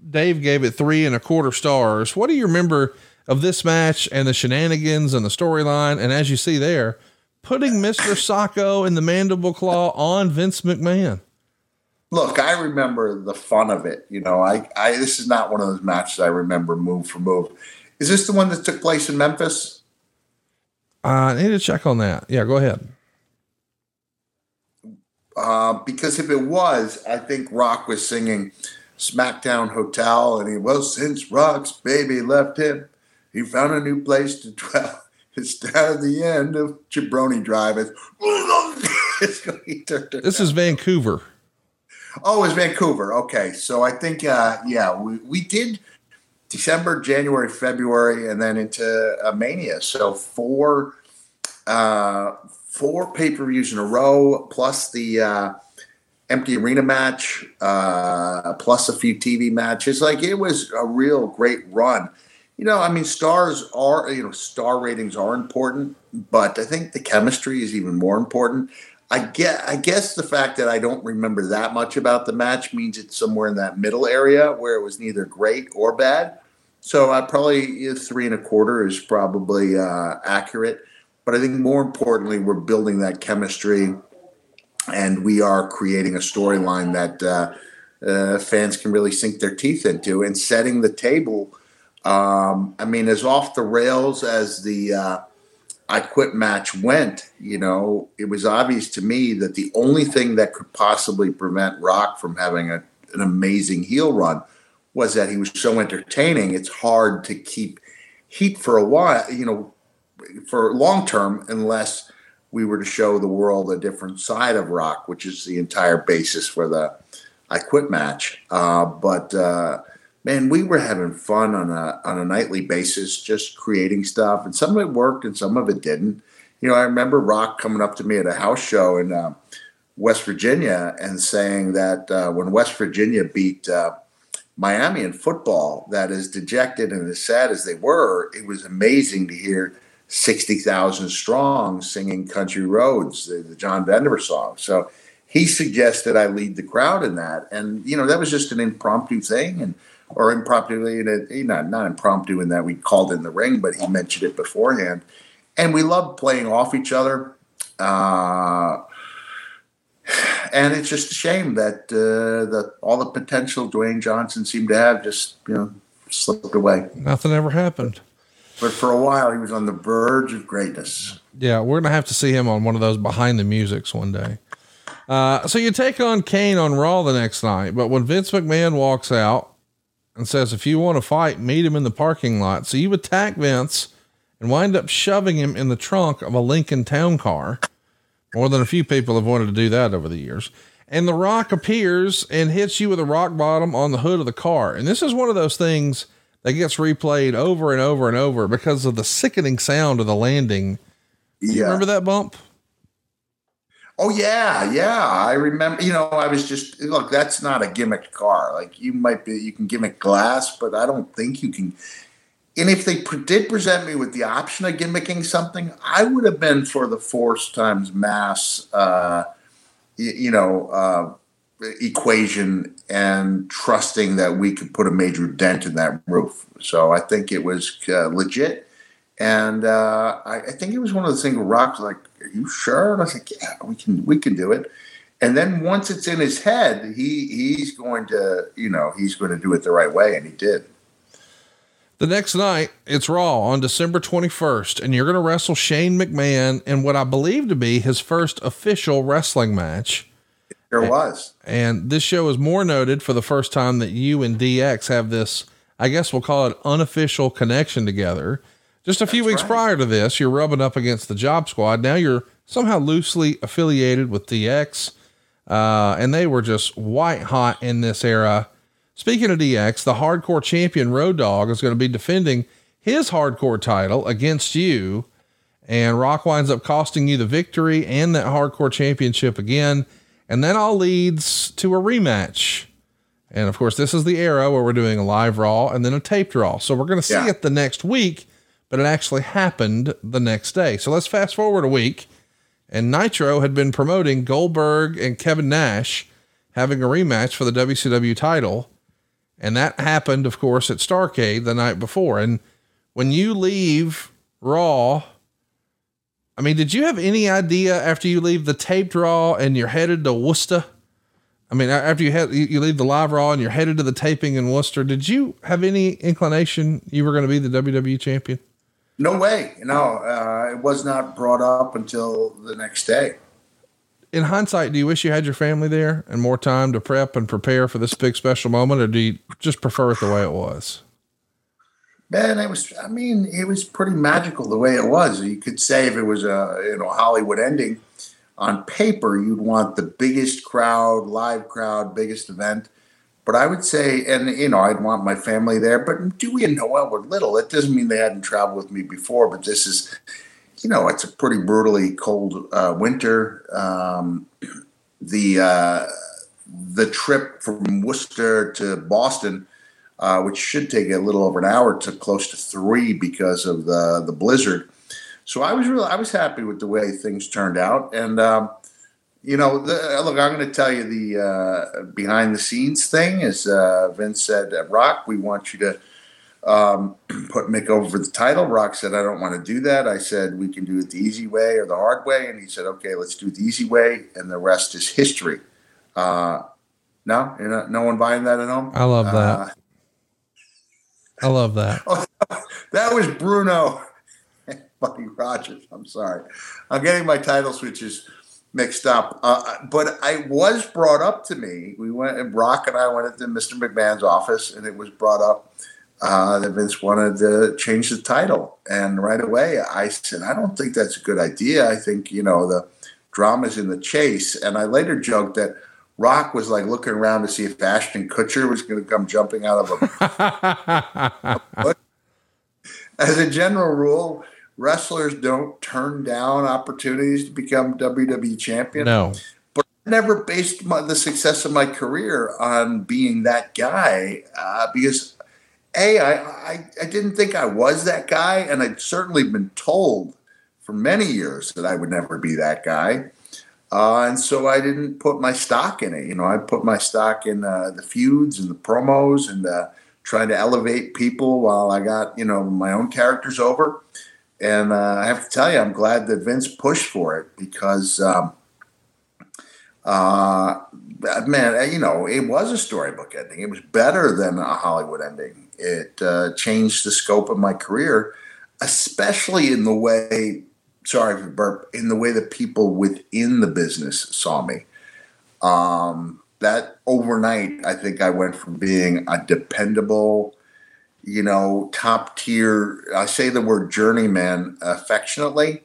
Dave gave it three and a quarter stars. What do you remember of this match and the shenanigans and the storyline? And as you see there, putting Mr. Socko and the mandible claw on Vince McMahon. Look, I remember the fun of it. You know, I, I this is not one of those matches I remember move for move. Is this the one that took place in Memphis? Uh, I need to check on that. Yeah, go ahead. Uh, because if it was, I think Rock was singing SmackDown Hotel, and he well since Rock's baby left him, he found a new place to dwell. It's down the end of Jabroni Drive. this is Vancouver. Oh, it's Vancouver. Okay, so I think uh, yeah, we, we did December, January, February, and then into uh, Mania. So four uh, four pay per views in a row, plus the uh, empty arena match, uh, plus a few TV matches. Like it was a real great run. You know, I mean, stars are, you know, star ratings are important, but I think the chemistry is even more important. I get, I guess the fact that I don't remember that much about the match means it's somewhere in that middle area where it was neither great or bad. So I probably three and a quarter is probably uh, accurate. But I think more importantly, we're building that chemistry and we are creating a storyline that uh, uh, fans can really sink their teeth into and setting the table. Um, I mean, as off the rails as the uh, I Quit match went, you know, it was obvious to me that the only thing that could possibly prevent Rock from having a, an amazing heel run was that he was so entertaining. It's hard to keep heat for a while, you know, for long term unless we were to show the world a different side of rock, which is the entire basis for the I Quit match. Uh, but uh, man, we were having fun on a on a nightly basis, just creating stuff, and some of it worked and some of it didn't. You know, I remember Rock coming up to me at a house show in uh, West Virginia and saying that uh, when West Virginia beat uh, Miami in football, that as dejected and as sad as they were, it was amazing to hear 60,000 strong singing Country Roads, the, the John Denver song. So he suggested I lead the crowd in that. And, you know, that was just an impromptu thing. And, or impromptu, know, not impromptu in that we called in the ring, but he mentioned it beforehand. And we loved playing off each other. Uh, and it's just a shame that uh, the all the potential Dwayne Johnson seemed to have just you know slipped away. Nothing ever happened but for a while he was on the verge of greatness. Yeah, we're gonna have to see him on one of those behind the musics one day. Uh, so you take on Kane on Raw the next night, but when Vince McMahon walks out and says, "If you want to fight, meet him in the parking lot," so you attack Vince and wind up shoving him in the trunk of a Lincoln Town Car. More than a few people have wanted to do that over the years. And The Rock appears and hits you with a rock bottom on the hood of the car. And this is one of those things that gets replayed over and over and over because of the sickening sound of the landing. Yeah. You remember that bump? Oh yeah, yeah. I remember. You know, I was just look. That's not a gimmick car. Like you might be, you can gimmick glass, but I don't think you can. And if they did present me with the option of gimmicking something, I would have been for the force times mass. Uh, you, you know, uh, equation and trusting that we could put a major dent in that roof. So I think it was uh, legit. And uh, I, I, think it was one of the things Rock's like, Are you sure? And I was like, Yeah, we can we can do it. And then once it's in his head, he he's going to, you know, he's going to do it the right way, and he did. The next night, it's Raw on December 21st, and you're going to wrestle Shane McMahon in what I believe to be his first official wrestling match. There was. And this show is more noted for the first time that you and DX have this, I guess we'll call it unofficial connection together. Just a few weeks right. prior to this, you're rubbing up against the Job Squad. Now you're somehow loosely affiliated with DX. Uh, and they were just white hot in this era. Speaking of DX, the hardcore champion Road Dog is going to be defending his hardcore title against you. And Rock winds up costing you the victory and that hardcore championship again. And that all leads to a rematch. And of course, this is the era where we're doing a live Raw and then a taped Raw. So we're going to see yeah. it the next week, but it actually happened the next day. So let's fast forward a week. And Nitro had been promoting Goldberg and Kevin Nash having a rematch for the WCW title. And that happened, of course, at Starcade the night before. And when you leave Raw I mean, did you have any idea after you leave the taped Raw and you're headed to Worcester? I mean, after you had you leave the live Raw and you're headed to the taping in Worcester, did you have any inclination you were going to be the WWE champion? No way. No, uh, it was not brought up until the next day. In hindsight, do you wish you had your family there and more time to prep and prepare for this big special moment, or do you just prefer it the way it was? Man, it was. I mean, it was pretty magical the way it was. You could say if it was a you know Hollywood ending, on paper you'd want the biggest crowd, live crowd, biggest event. But I would say, and you know, I'd want my family there. But Dewey and Noel were little. It doesn't mean they hadn't traveled with me before. But this is, you know, it's a pretty brutally cold uh, winter. Um, the uh, the trip from Worcester to Boston uh, which should take a little over an hour to close to three because of the the blizzard. So I was really I was happy with the way things turned out, and um, you know, the, look, I'm going to tell you the uh, behind the scenes thing is uh, Vince said, "Rock, we want you to." Um, put Mick over for the title. Rock said, I don't want to do that. I said, we can do it the easy way or the hard way. And he said, okay, let's do it the easy way. And the rest is history. Uh, no, you're not, no one buying that at home. I love that. I love that. That was Bruno Buddy Rogers. I'm sorry. I'm getting my title switches mixed up. Uh, but I was brought up to me. We went, and Rock and I went into Mr. McMahon's office, and it was brought up uh, that Vince wanted to change the title. And right away, I said, I don't think that's a good idea. I think, you know, the drama's in the chase. And I later joked that Rock was like looking around to see if Ashton Kutcher was going to come jumping out of a. As a general rule, wrestlers don't turn down opportunities to become WWE champion. No. But I never based my, the success of my career on being that guy uh, because, A, I, I, I didn't think I was that guy, and I'd certainly been told for many years that I would never be that guy. Uh, and so I didn't put my stock in it. You know, I put my stock in uh, the feuds and the promos and uh, trying to elevate people while I got, you know, my own characters over. And uh, I have to tell you, I'm glad that Vince pushed for it because, um, uh, man, you know, it was a storybook ending. It was better than a Hollywood ending. It uh, changed the scope of my career, especially in the way sorry for burp, in the way that people within the business saw me. Um, that overnight, I think I went from being a dependable, you know, top tier, I say the word journeyman affectionately,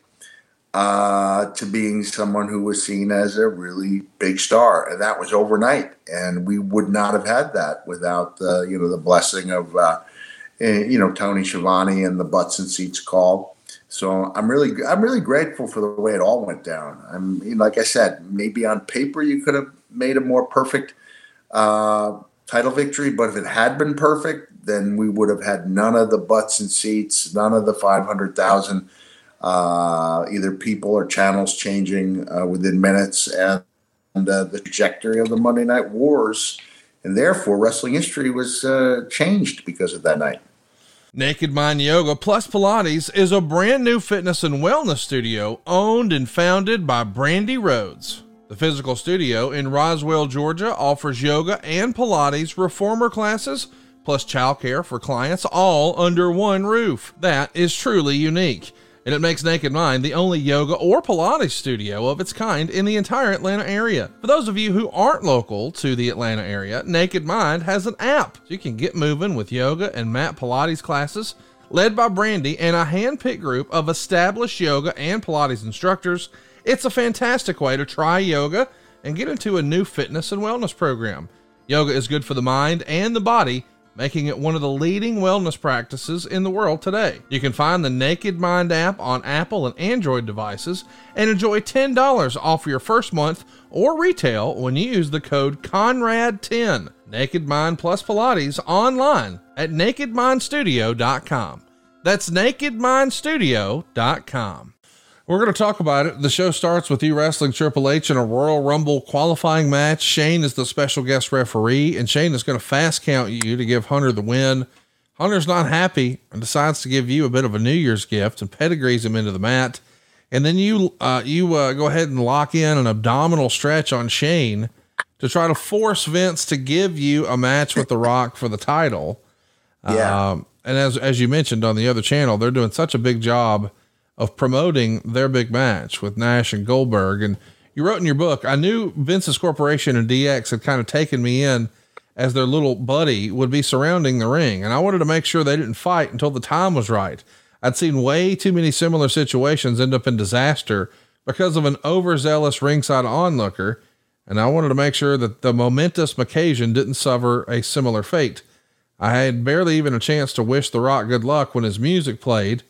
uh, to being someone who was seen as a really big star. And that was overnight. And we would not have had that without the, you know, the blessing of, uh, eh, you know, Tony Schiavone and the Butts and Seats call. So I'm really I'm really grateful for the way it all went down. I'm like I said, maybe on paper you could have made a more perfect uh, title victory, but if it had been perfect, then we would have had none of the butts and seats, none of the five hundred thousand uh, either people or channels changing uh, within minutes, and, and uh, the trajectory of the Monday Night Wars, and therefore wrestling history was uh, changed because of that night. Naked Mind Yoga Plus Pilates is a brand new fitness and wellness studio owned and founded by Brandy Rhodes. The physical studio in Roswell, Georgia offers yoga and Pilates reformer classes plus childcare for clients all under one roof. That is truly unique. And it makes Naked Mind the only yoga or Pilates studio of its kind in the entire Atlanta area. For those of you who aren't local to the Atlanta area, Naked Mind has an app so you can get moving with yoga and mat Pilates classes led by Brandy and a hand-picked group of established yoga and Pilates instructors. It's a fantastic way to try yoga and get into a new fitness and wellness program. Yoga is good for the mind and the body making it one of the leading wellness practices in the world today. You can find the Naked Mind app on Apple and Android devices and enjoy $10 off your first month or retail when you use the code CONRAD10. Naked Mind Plus Pilates online at nakedmindstudio.com. That's nakedmindstudio.com. We're going to talk about it. The show starts with you wrestling Triple H in a Royal Rumble qualifying match. Shane is the special guest referee, and Shane is going to fast count you to give Hunter the win. Hunter's not happy and decides to give you a bit of a New Year's gift and pedigrees him into the mat. And then you uh, you uh, go ahead and lock in an abdominal stretch on Shane to try to force Vince to give you a match with The Rock for the title. Yeah. Um, and as as you mentioned on the other channel, they're doing such a big job of promoting their big match with Nash and Goldberg. And you wrote in your book, I knew Vince's corporation and DX had kind of taken me in as their little buddy would be surrounding the ring. And I wanted to make sure they didn't fight until the time was right. I'd seen way too many similar situations end up in disaster because of an overzealous ringside onlooker. And I wanted to make sure that the momentous occasion didn't suffer a similar fate. I had barely even a chance to wish The Rock good luck when his music played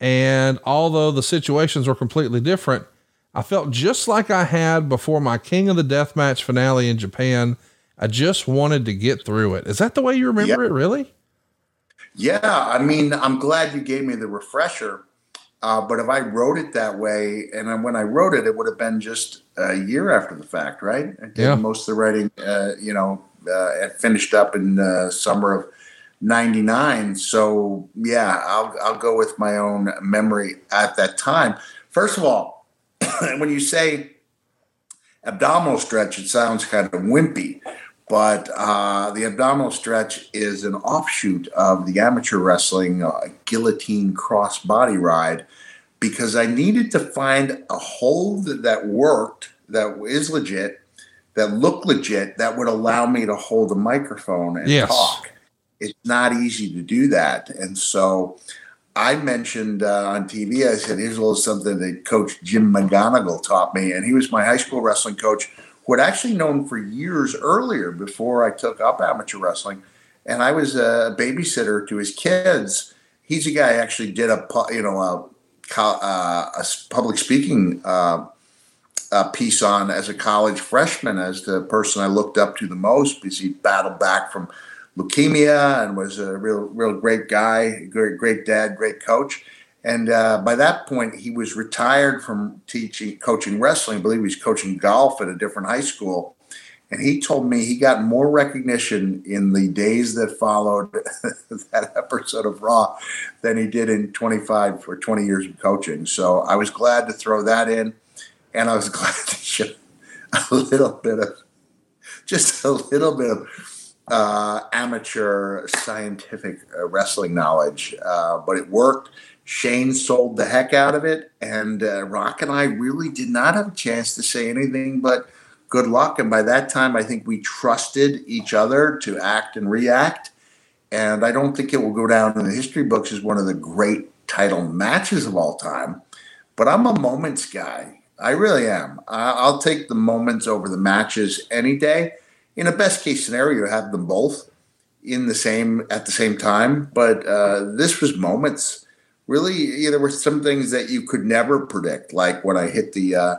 and although the situations were completely different, I felt just like I had before my King of the Death match finale in Japan. I just wanted to get through it. Is that the way you remember yep. it, really? Yeah. I mean, I'm glad you gave me the refresher. Uh, but if I wrote it that way, and when I wrote it, it would have been just a year after the fact, right? I did yeah. most of the writing, uh, you know, uh, finished up in the summer of 99. So yeah, I'll I'll go with my own memory at that time. First of all, when you say abdominal stretch, it sounds kind of wimpy, but uh, the abdominal stretch is an offshoot of the amateur wrestling uh, guillotine cross body ride because I needed to find a hold that worked, that is legit, that looked legit, that would allow me to hold a microphone and yes. talk it's not easy to do that. And so I mentioned uh, on TV, I said, here's a little something that Coach Jim McGonigal taught me. And he was my high school wrestling coach who had actually known for years earlier before I took up amateur wrestling. And I was a babysitter to his kids. He's a guy I actually did a, you know, a, uh, a public speaking uh, a piece on as a college freshman as the person I looked up to the most because he battled back from – leukemia and was a real, real great guy, great, great dad, great coach. And uh, by that point, he was retired from teaching, coaching wrestling. I believe he was coaching golf at a different high school. And he told me he got more recognition in the days that followed that episode of Raw than he did in 25 or 20 years of coaching. So I was glad to throw that in. And I was glad to show a little bit of, just a little bit of uh, amateur scientific uh, wrestling knowledge, uh, but it worked. Shane sold the heck out of it, and uh, Rock and I really did not have a chance to say anything but good luck. And by that time, I think we trusted each other to act and react. And I don't think it will go down in the history books as one of the great title matches of all time. But I'm a moments guy. I really am. I'll take the moments over the matches any day in a best case scenario, have them both in the same at the same time. But uh, this was moments. Really, there were some things that you could never predict, like when I hit the uh,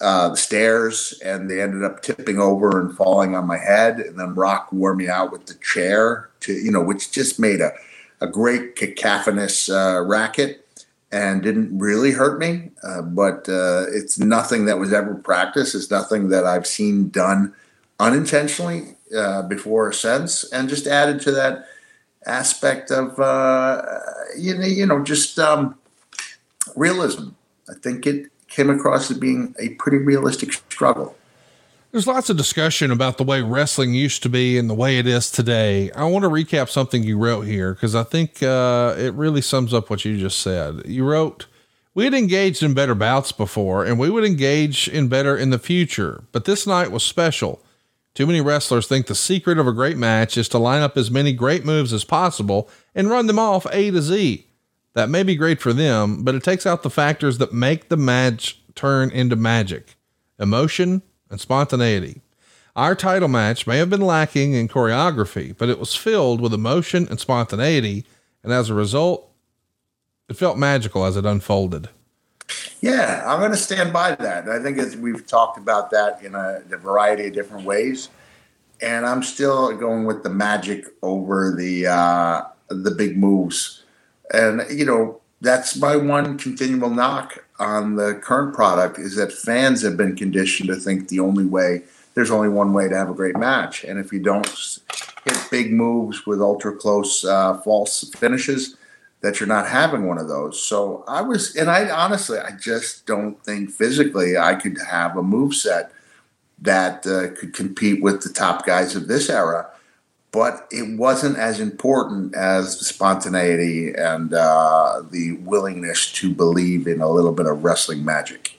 uh, the stairs and they ended up tipping over and falling on my head, and then Rock wore me out with the chair to you know, which just made a a great cacophonous uh, racket and didn't really hurt me. Uh, but uh, it's nothing that was ever practiced. It's nothing that I've seen done unintentionally uh, before or since, and just added to that aspect of uh, you know, you know just um, realism. I think it came across as being a pretty realistic struggle. There's lots of discussion about the way wrestling used to be and the way it is today. I want to recap something you wrote here because I think uh, it really sums up what you just said. You wrote, We had engaged in better bouts before and we would engage in better in the future, but this night was special. Too many wrestlers think the secret of a great match is to line up as many great moves as possible and run them off A to Z. That may be great for them, but it takes out the factors that make the match turn into magic emotion, and spontaneity. Our title match may have been lacking in choreography, but it was filled with emotion and spontaneity, and as a result, it felt magical as it unfolded. Yeah, I'm going to stand by that. I think as we've talked about that in a, a variety of different ways, and I'm still going with the magic over the uh, the big moves. And you know, that's my one continual knock on the current product is that fans have been conditioned to think the only way there's only one way to have a great match, and if you don't hit big moves with ultra close uh, false finishes, that you're not having one of those. So I was, and I honestly, I just don't think physically I could have a move set that uh, could compete with the top guys of this era but it wasn't as important as the spontaneity and uh, the willingness to believe in a little bit of wrestling magic.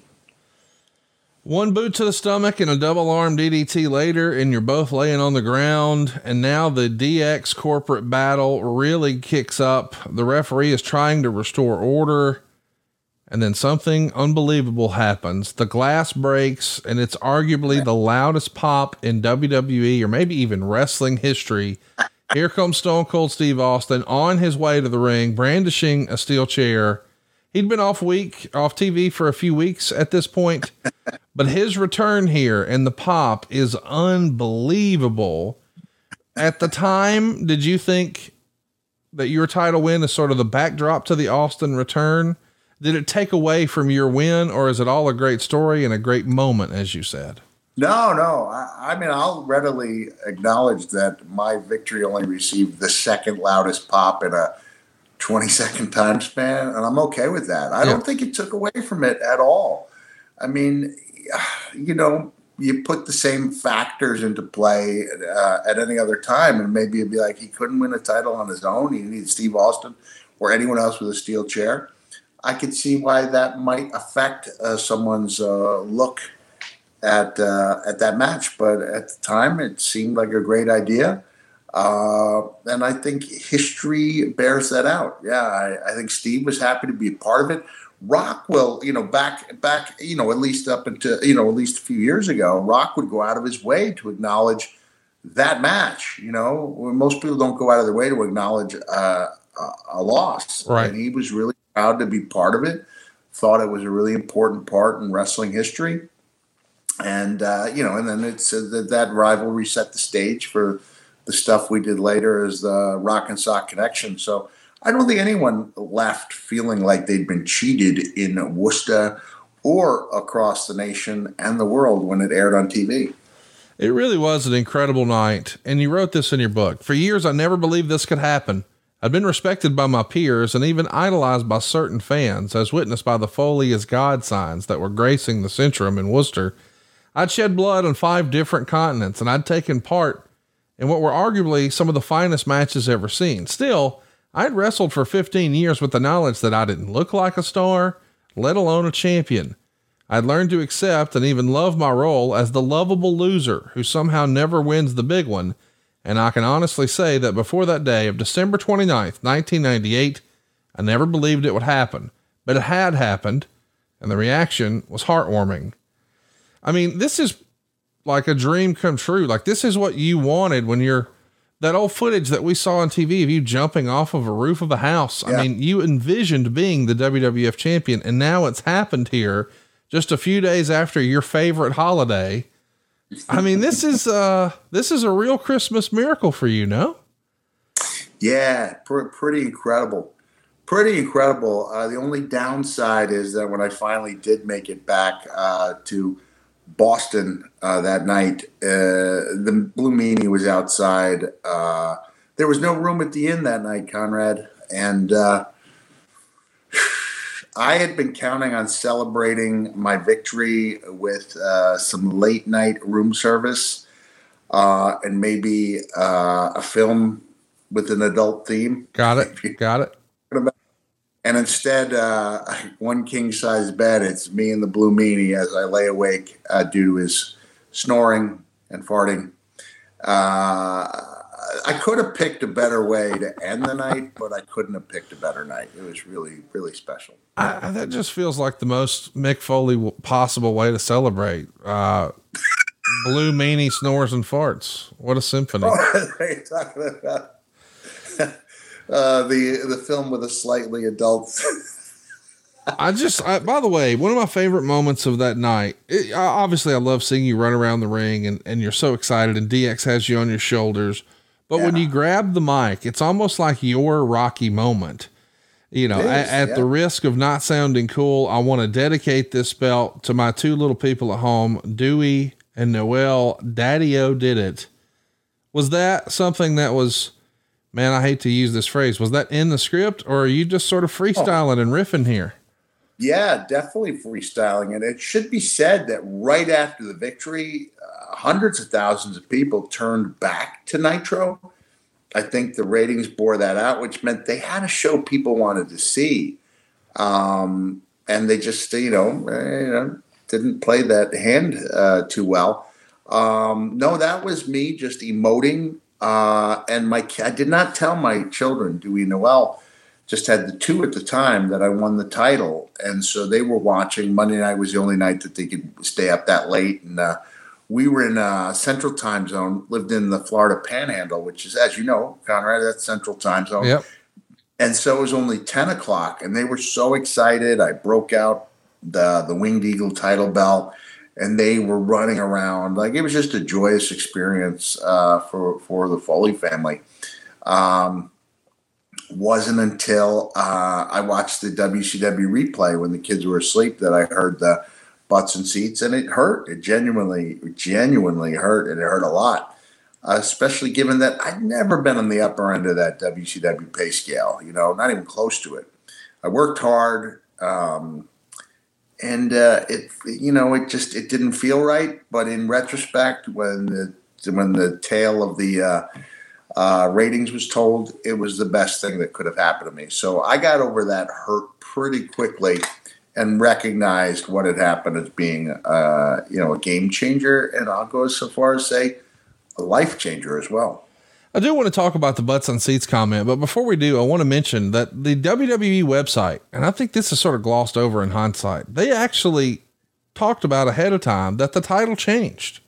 One boot to the stomach and a double arm DDT later, and you're both laying on the ground. And now the DX corporate battle really kicks up. The referee is trying to restore order. And then something unbelievable happens. The glass breaks, and it's arguably the loudest pop in WWE or maybe even wrestling history. Here comes Stone Cold Steve Austin on his way to the ring, brandishing a steel chair. He'd been off week off TV for a few weeks at this point, but his return here and the pop is unbelievable. At the time, did you think that your title win is sort of the backdrop to the Austin return? did it take away from your win or is it all a great story and a great moment as you said no no I, I, mean i'll readily acknowledge that my victory only received the second loudest pop in a 20 second time span and i'm okay with that i yeah. don't think it took away from it at all i mean you know you put the same factors into play uh, at any other time and maybe it'd be like he couldn't win a title on his own he needed steve austin or anyone else with a steel chair I could see why that might affect uh, someone's uh, look at uh, at that match. But at the time, it seemed like a great idea, uh, and I think history bears that out. Yeah, I, I, think Steve was happy to be a part of it. Rock will, you know, back back, you know, at least up until you know, at least a few years ago, Rock would go out of his way to acknowledge that match. You know, most people don't go out of their way to acknowledge uh, a, a loss, right? And he was really proud to be part of it. Thought it was a really important part in wrestling history, and uh, you know, and then it's uh, that that rivalry set the stage for the stuff we did later as the Rock and Sock Connection. So I don't think anyone left feeling like they'd been cheated in Worcester or across the nation and the world when it aired on TV. It really was an incredible night. And you wrote this in your book. For years, I never believed this could happen. I'd been respected by my peers and even idolized by certain fans, as witnessed by the Foley as God signs that were gracing the Centrum in Worcester. I'd shed blood on five different continents and I'd taken part in what were arguably some of the finest matches ever seen. Still, I'd wrestled for 15 years with the knowledge that I didn't look like a star, let alone a champion. I'd learned to accept and even love my role as the lovable loser who somehow never wins the big one and I can honestly say that before that day of December 29th, 1998, I never believed it would happen, but it had happened, and the reaction was heartwarming. I mean, this is like a dream come true. Like, this is what you wanted when you're that old footage that we saw on TV of you jumping off of a roof of a house. Yeah. I mean, you envisioned being the WWF champion, and now it's happened here just a few days after your favorite holiday I mean, this is uh this is a real Christmas miracle for you, no? Yeah, pr- pretty incredible. Pretty incredible. Uh, the only downside is that when I finally did make it back uh, to Boston uh, that night, uh, the Blue Meanie was outside. Uh, there was no room at the inn that night, Conrad, and uh, I had been counting on celebrating my victory with uh, some late night room service uh, and maybe uh, a film with an adult theme. Got it. Got it. And instead, uh, one king size bed, it's me and the blue meanie as I lay awake uh, due to his snoring and farting. Uh, I could have picked a better way to end the night, but I couldn't have picked a better night. It was really, really special. I, that just feels like the most Mick Foley possible way to celebrate. Uh, Blue Meanie snores and farts. What a symphony! Oh, are talking about uh, the the film with a slightly adult. I just, I, by the way, one of my favorite moments of that night. It, obviously, I love seeing you run around the ring, and and you're so excited, and DX has you on your shoulders. But yeah. when you grab the mic, it's almost like your Rocky moment. You know, is, at, at yeah. the risk of not sounding cool, I want to dedicate this belt to my two little people at home, Dewey and Noel. Daddy O did it. Was that something that was, man, I hate to use this phrase, was that in the script or are you just sort of freestyling oh. and riffing here? Yeah, definitely freestyling. And it should be said that right after the victory, hundreds of thousands of people turned back to Nitro. I think the ratings bore that out, which meant they had a show people wanted to see. Um, and they just, you know, you know, didn't play that hand uh, too well. Um, no, that was me just emoting. Uh, and my, I did not tell my children, Dewey Noel, just had the two at the time that I won the title. And so they were watching. Monday night was the only night that they could stay up that late. And, uh, we were in a central time zone, lived in the Florida panhandle, which is, as you know, Conrad, that's central time zone. Yep. And so it was only 10 o'clock, and they were so excited. I broke out the, the Winged Eagle title belt, and they were running around. Like it was just a joyous experience uh, for, for the Foley family. Um, wasn't until uh, I watched the WCW replay when the kids were asleep that I heard the butts and seats, and it hurt. It genuinely, genuinely hurt, and it hurt a lot. Especially given that I'd never been on the upper end of that WCW pay scale. You know, not even close to it. I worked hard, um, and uh, it, you know, it just it didn't feel right. But in retrospect, when the when the tale of the uh, uh, ratings was told, it was the best thing that could have happened to me. So I got over that hurt pretty quickly and recognized what had happened as being, uh, you know, a game changer, and I'll go so far as say a life changer as well. I do want to talk about the butts on seats comment, but before we do, I want to mention that the WWE website, and I think this is sort of glossed over in hindsight, they actually talked about ahead of time that the title changed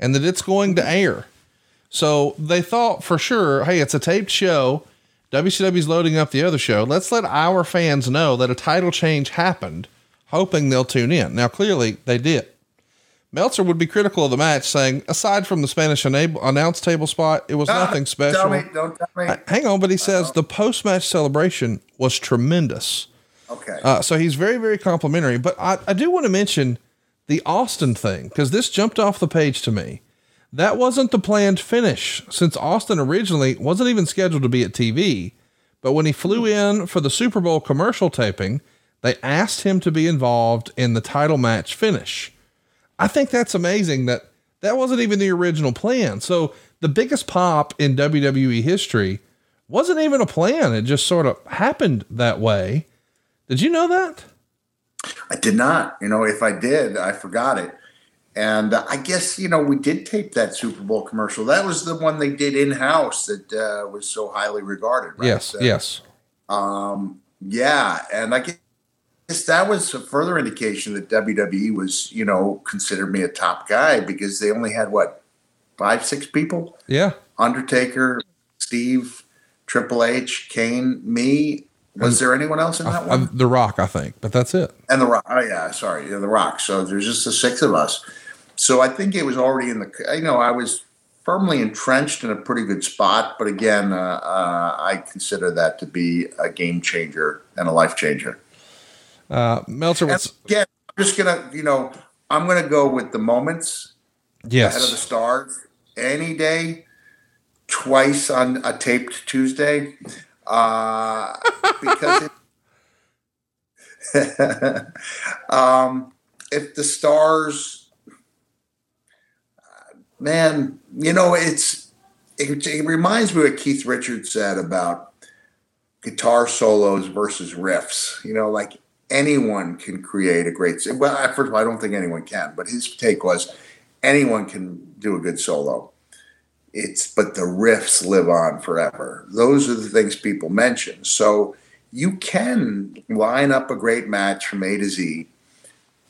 and that it's going to air. So they thought for sure, hey, it's a taped show. WCW's loading up the other show. Let's let our fans know that a title change happened, hoping they'll tune in. Now, clearly, they did. Meltzer would be critical of the match, saying, aside from the Spanish announce table spot, it was ah, nothing special. Tell me, don't tell me. Uh, hang on, but he says uh-huh. the post match celebration was tremendous. Okay. Uh, so he's very, very complimentary. But I, I do want to mention the Austin thing because this jumped off the page to me. That wasn't the planned finish, since Austin originally wasn't even scheduled to be at TV. But when he flew hmm. in for the Super Bowl commercial taping, they asked him to be involved in the title match finish. I think that's amazing that that wasn't even the original plan. So the biggest pop in WWE history wasn't even a plan. It just sort of happened that way. Did you know that? I did not. You know, if I did, I forgot it. And uh, I guess, you know, we did tape that Super Bowl commercial. That was the one they did in house that uh, was so highly regarded. Right? Yes. So, yes. Um, yeah. And I guess that was a further indication that WWE was, you know, considered me a top guy because they only had what, five, six people? Yeah. Undertaker, Steve, Triple H, Kane, me, was there anyone else in that uh, one? The Rock, I think, but that's it. And the Rock. Oh yeah, sorry, yeah, the Rock. So there's just the six of us. So I think it was already in the. You know, I was firmly entrenched in a pretty good spot, but again, uh, uh, I consider that to be a game changer and a life changer. Uh, Meltzer, what's again? I'm just gonna, you know, I'm gonna go with the moments. Yes. Ahead of the stars any day, twice on a taped Tuesday uh, because it, um, if the stars, man, you know, it's it, it reminds me what Keith Richards said about guitar solos versus riffs. You know, like anyone can create a great. Well, first of all, I don't think anyone can, but his take was anyone can do a good solo. It's but the riffs live on forever. Those are the things people mention. So you can line up a great match from A to Z.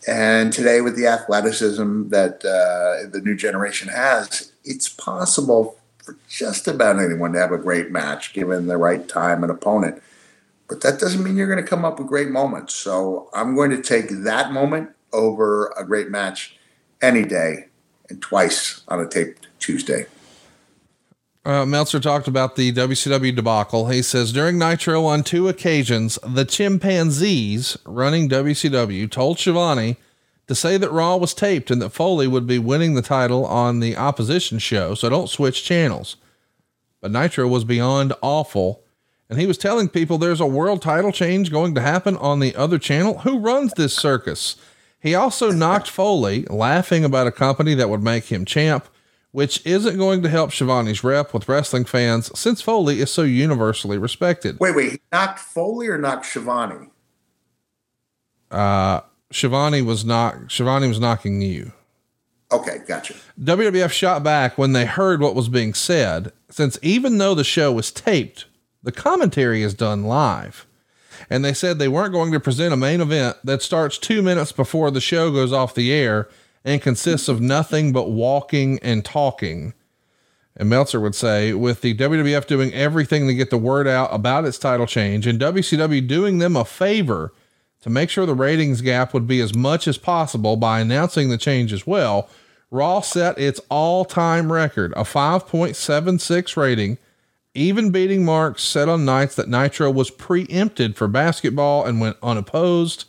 And today, with the athleticism that uh, the new generation has, it's possible for just about anyone to have a great match given the right time and opponent. But that doesn't mean you're going to come up with great moments. So I'm going to take that moment over a great match any day and twice on a taped Tuesday. Uh, Meltzer talked about the WCW debacle. He says during Nitro on two occasions, the chimpanzees running WCW told Schiavone to say that Raw was taped and that Foley would be winning the title on the opposition show, so don't switch channels. But Nitro was beyond awful, and he was telling people there's a world title change going to happen on the other channel. Who runs this circus? He also knocked Foley, laughing about a company that would make him champ which isn't going to help Schiavone's rep with wrestling fans since Foley is so universally respected. Wait, wait, he knocked Foley or knocked Schiavone? Uh, Schiavone was not, Schiavone was knocking you. Okay, gotcha. WWF shot back when they heard what was being said, since even though the show was taped, the commentary is done live. And they said they weren't going to present a main event that starts two minutes before the show goes off the air and consists of nothing but walking and talking. And Meltzer would say, with the WWF doing everything to get the word out about its title change and WCW doing them a favor to make sure the ratings gap would be as much as possible by announcing the change as well, Raw set its all time record, a 5.76 rating, even beating marks set on nights that Nitro was preempted for basketball and went unopposed.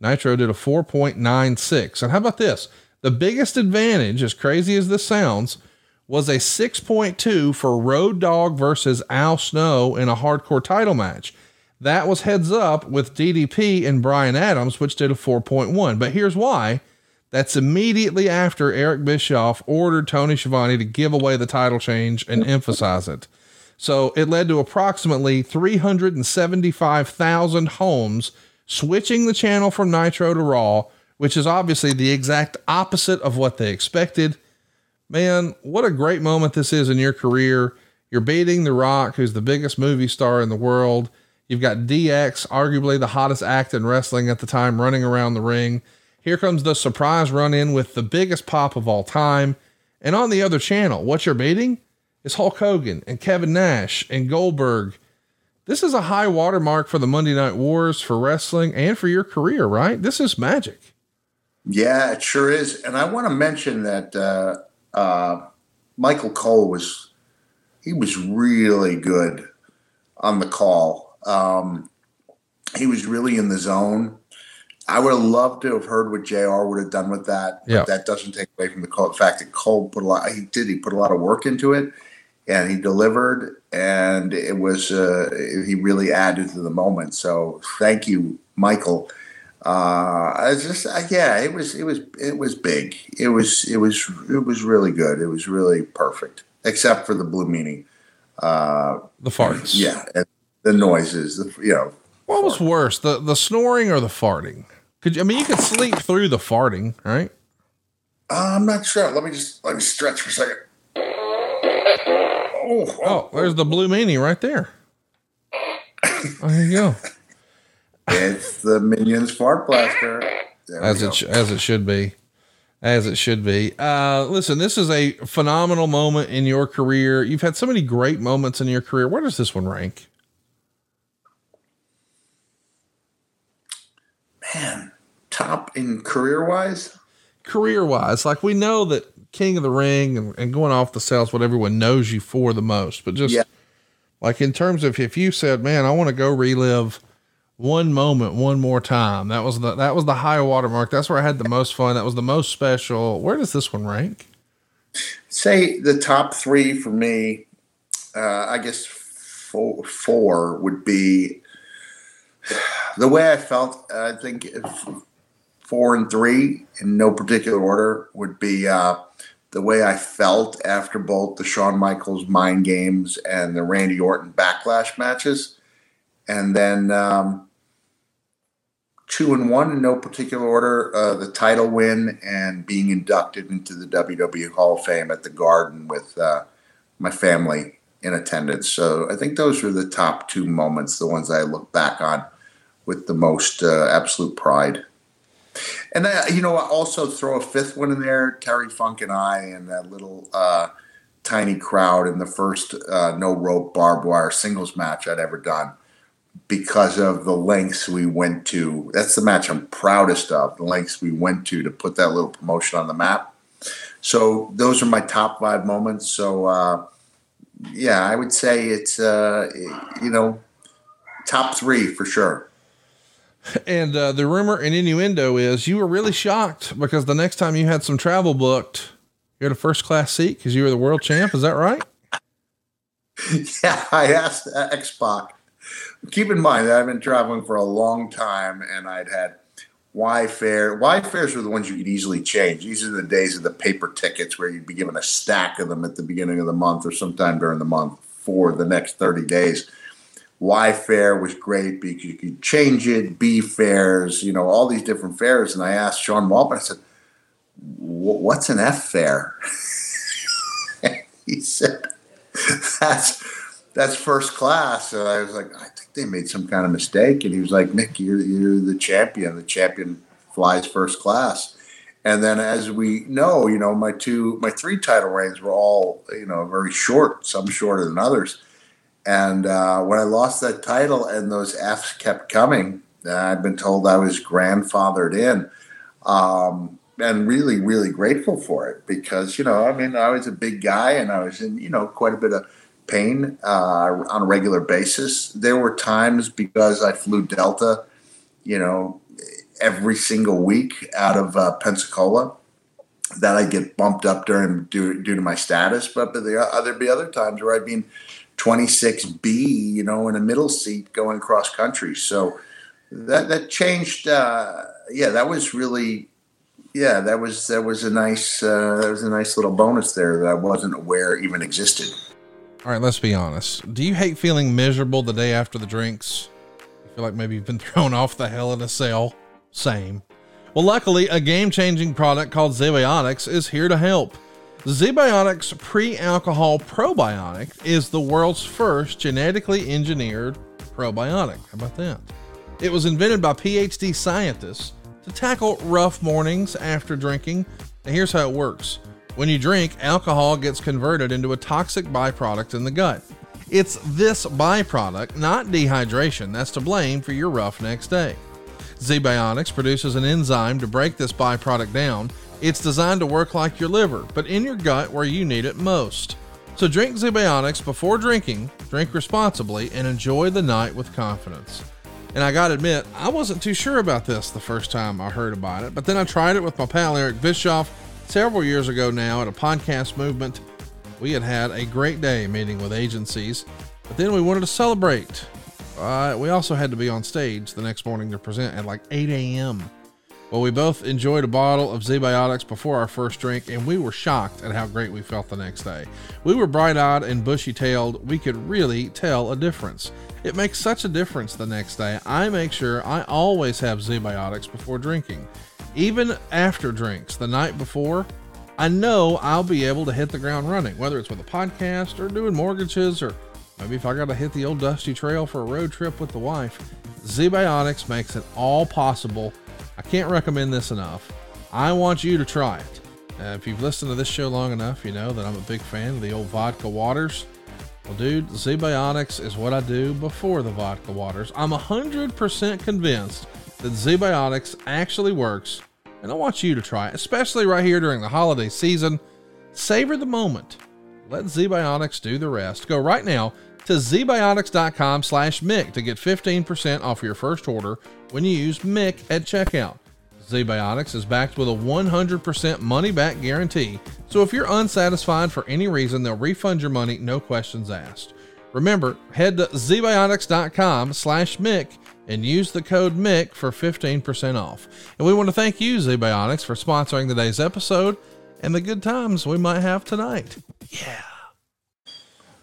Nitro did a 4.96. And how about this? The biggest advantage, as crazy as this sounds, was a 6.2 for Road Dog versus Al Snow in a hardcore title match. That was heads up with DDP and Brian Adams, which did a 4.1. But here's why. That's immediately after Eric Bischoff ordered Tony Schiavone to give away the title change and emphasize it. So it led to approximately 375,000 homes switching the channel from Nitro to Raw, which is obviously the exact opposite of what they expected. Man, what a great moment this is in your career. You're beating The Rock, who's the biggest movie star in the world. You've got DX, arguably the hottest act in wrestling at the time, running around the ring. Here comes the surprise run in with the biggest pop of all time. And on the other channel, what you're beating is Hulk Hogan and Kevin Nash and Goldberg this is a high watermark for the Monday Night Wars for wrestling and for your career, right? This is magic. Yeah, it sure is. And I want to mention that uh, uh, Michael Cole was he was really good on the call. Um, he was really in the zone. I would have loved to have heard what Jr. would have done with that. Yeah. that doesn't take away from the fact that Cole put a lot. He did. He put a lot of work into it, and he delivered and it was uh, he really added to the moment. So thank you, Michael. Uh, I just uh, yeah, it was it was it was big. It was it was it was really good. It was really perfect, except for the Blue Meanie. Uh, the farts. Yeah, the noises. The, you know. What was worse, the the snoring or the farting? Could you, I mean you could sleep through the farting, right? Uh, I'm not sure. Let me just let me stretch for a second. Oh, oh, oh, there's the blue meanie right there. There you go. It's the Minions fart blaster. as it sh- as it should be, as it should be. Uh, listen, this is a phenomenal moment in your career. You've had so many great moments in your career. Where does this one rank? Man, top in career wise. Career wise, like we know that King of the Ring and, and going off the sales, what everyone knows you for the most. But just yeah. like in terms of if you said, "Man, I want to go relive one moment one more time," that was the that was the high watermark. That's where I had the most fun. That was the most special. Where does this one rank? Say the top three for me. Uh, I guess four, four would be the way I felt, I think four and three in no particular order would be uh, the way I felt after both the Shawn Michaels mind games and the Randy Orton backlash matches. And then um, two and one in no particular order uh, the title win and being inducted into the WWE Hall of Fame at the Garden with uh, my family in attendance. So I think those are the top two moments, the ones I look back on with the most uh, absolute pride. And then, you know, I also throw a fifth one in there Terry Funk and I, and that little uh, tiny crowd in the first uh, no rope barbed wire singles match I'd ever done because of the lengths we went to. That's the match I'm proudest of, the lengths we went to to put that little promotion on the map. So those are my top five moments. So, uh, yeah, I would say it's, uh, you know, top three for sure. And uh, the rumor and innuendo is you were really shocked because the next time you had some travel booked, you had a first class seat because you were the world champ. Is that right? yeah, I asked uh, X Pac. Keep in mind that I've been traveling for a long time and I'd had Y fare. Y fares were the ones you could easily change. These are the days of the paper tickets where you'd be given a stack of them at the beginning of the month or sometime during the month for the next 30 days Y fare was great because you could change it, B fares, you know, all these different fares. And I asked Sean Waltman, I said, what's an F fare? he said, that's, that's first class. And I was like, I think they made some kind of mistake. And he was like, Mick, you're, you're the champion. The champion flies first class. And then, as we know, you know, my two, my three title reigns were all, you know, very short, some shorter than others. And uh, when I lost that title and those F's kept coming, I've been told I was grandfathered in. Um, and really, really grateful for it because, you know, I mean, I was a big guy and I was in, you know, quite a bit of pain uh, on a regular basis. There were times because I flew Delta, you know, every single week out of uh, Pensacola that I get bumped up during due, due to my status. But, but there, there'd be other times where I'd be in 26B, you know, in a middle seat going cross country. So that that changed. Uh, yeah, that was really, yeah, that was that was a nice uh, that was a nice little bonus there that I wasn't aware even existed. All right, let's be honest. Do you hate feeling miserable the day after the drinks? You feel like maybe you've been thrown off the hell in a cell? Same. Well, luckily, a game changing product called ZBiotics is here to help. ZBiotics Pre Alcohol Probiotic is the world's first genetically engineered probiotic. How about that? It was invented by PhD scientists to tackle rough mornings after drinking. Now, here's how it works when you drink, alcohol gets converted into a toxic byproduct in the gut. It's this byproduct, not dehydration, that's to blame for your rough next day. ZBiotics produces an enzyme to break this byproduct down it's designed to work like your liver, but in your gut where you need it most. So drink ZBiotics before drinking, drink responsibly, and enjoy the night with confidence. And I gotta admit, I wasn't too sure about this the first time I heard about it, but then I tried it with my pal Eric Bischoff several years ago now at a podcast movement. We had had a great day meeting with agencies, but then we wanted to celebrate. Uh, we also had to be on stage the next morning to present at like 8 a.m. Well, we both enjoyed a bottle of ZBiotics before our first drink, and we were shocked at how great we felt the next day. We were bright eyed and bushy tailed. We could really tell a difference. It makes such a difference the next day. I make sure I always have ZBiotics before drinking. Even after drinks, the night before, I know I'll be able to hit the ground running, whether it's with a podcast or doing mortgages or maybe if I got to hit the old dusty trail for a road trip with the wife. ZBiotics makes it all possible I can't recommend this enough. I want you to try it. Uh, if you've listened to this show long enough, you know that I'm a big fan of the old vodka waters. Well, dude, ZBiotics is what I do before the vodka waters. I'm 100% convinced that ZBiotics actually works, and I want you to try it, especially right here during the holiday season. Savor the moment. Let ZBiotics do the rest. Go right now to zbiotics.com slash Mick to get 15% off your first order when you use Mick at checkout. ZBiotics is backed with a 100% money back guarantee, so if you're unsatisfied for any reason, they'll refund your money, no questions asked. Remember, head to zbiotics.com slash Mick and use the code mick for 15% off. And we want to thank you, zbiotics for sponsoring today's episode and the good times we might have tonight. Yeah.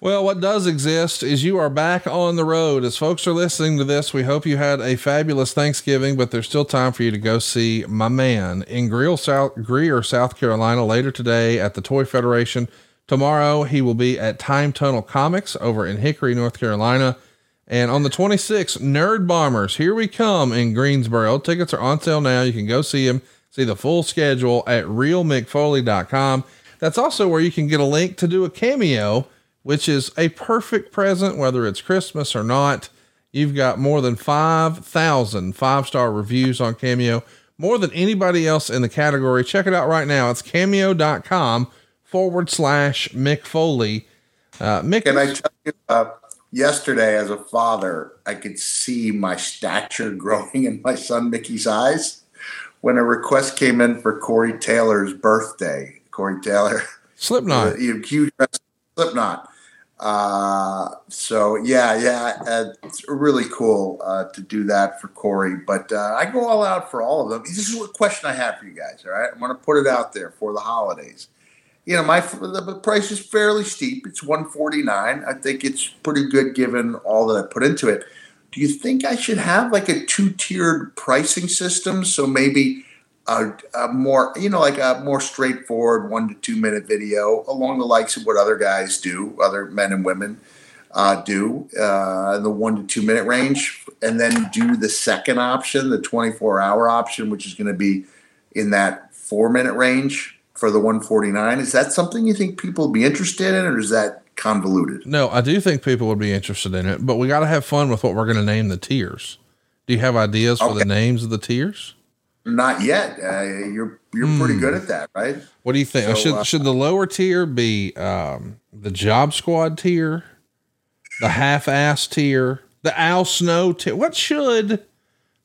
Well, what does exist is you are back on the road. As folks are listening to this, we hope you had a fabulous Thanksgiving, but there's still time for you to go see my man in Greer, South, Greer, South Carolina later today at the Toy Federation. Tomorrow, he will be at Time Tunnel Comics over in Hickory, North Carolina. And on the 26th, Nerd Bombers, here we come in Greensboro. Tickets are on sale now. You can go see him, see the full schedule at realmickfoley.com. That's also where you can get a link to do a cameo which is a perfect present, whether it's Christmas or not. You've got more than 5,000 five star reviews on Cameo, more than anybody else in the category. Check it out right now. It's cameo.com forward slash Mick Foley. Uh, Mick, can I tell you, uh, yesterday as a father, I could see my stature growing in my son Mickey's eyes when a request came in for Corey Taylor's birthday. Corey Taylor. Slipknot. huge Slipknot. Uh, so yeah, yeah, uh, it's really cool uh, to do that for Corey. But uh, I go all out for all of them. This is a question I have for you guys. All right, I'm going to put it out there for the holidays. You know, my the price is fairly steep. It's 149. I think it's pretty good given all that I put into it. Do you think I should have like a two tiered pricing system? So maybe a, a, more, you know, like a more straightforward one to two minute video along the likes of what other guys do, other men and women uh, do uh, in the one to two minute range, and then do the second option, the 24 hour option, which is going to be in that four minute range for the 149. Is that something you think people would be interested in, or is that convoluted? No, I do think people would be interested in it, but we got to have fun with what we're going to name the tiers. Do you have ideas for okay. the names of the tiers? Not yet. Uh, you're you're mm. pretty good hmm. at that, right? What do you think? So, should uh, should the lower tier be um, the Job Squad tier, the half ass tier, the Al Snow tier? What should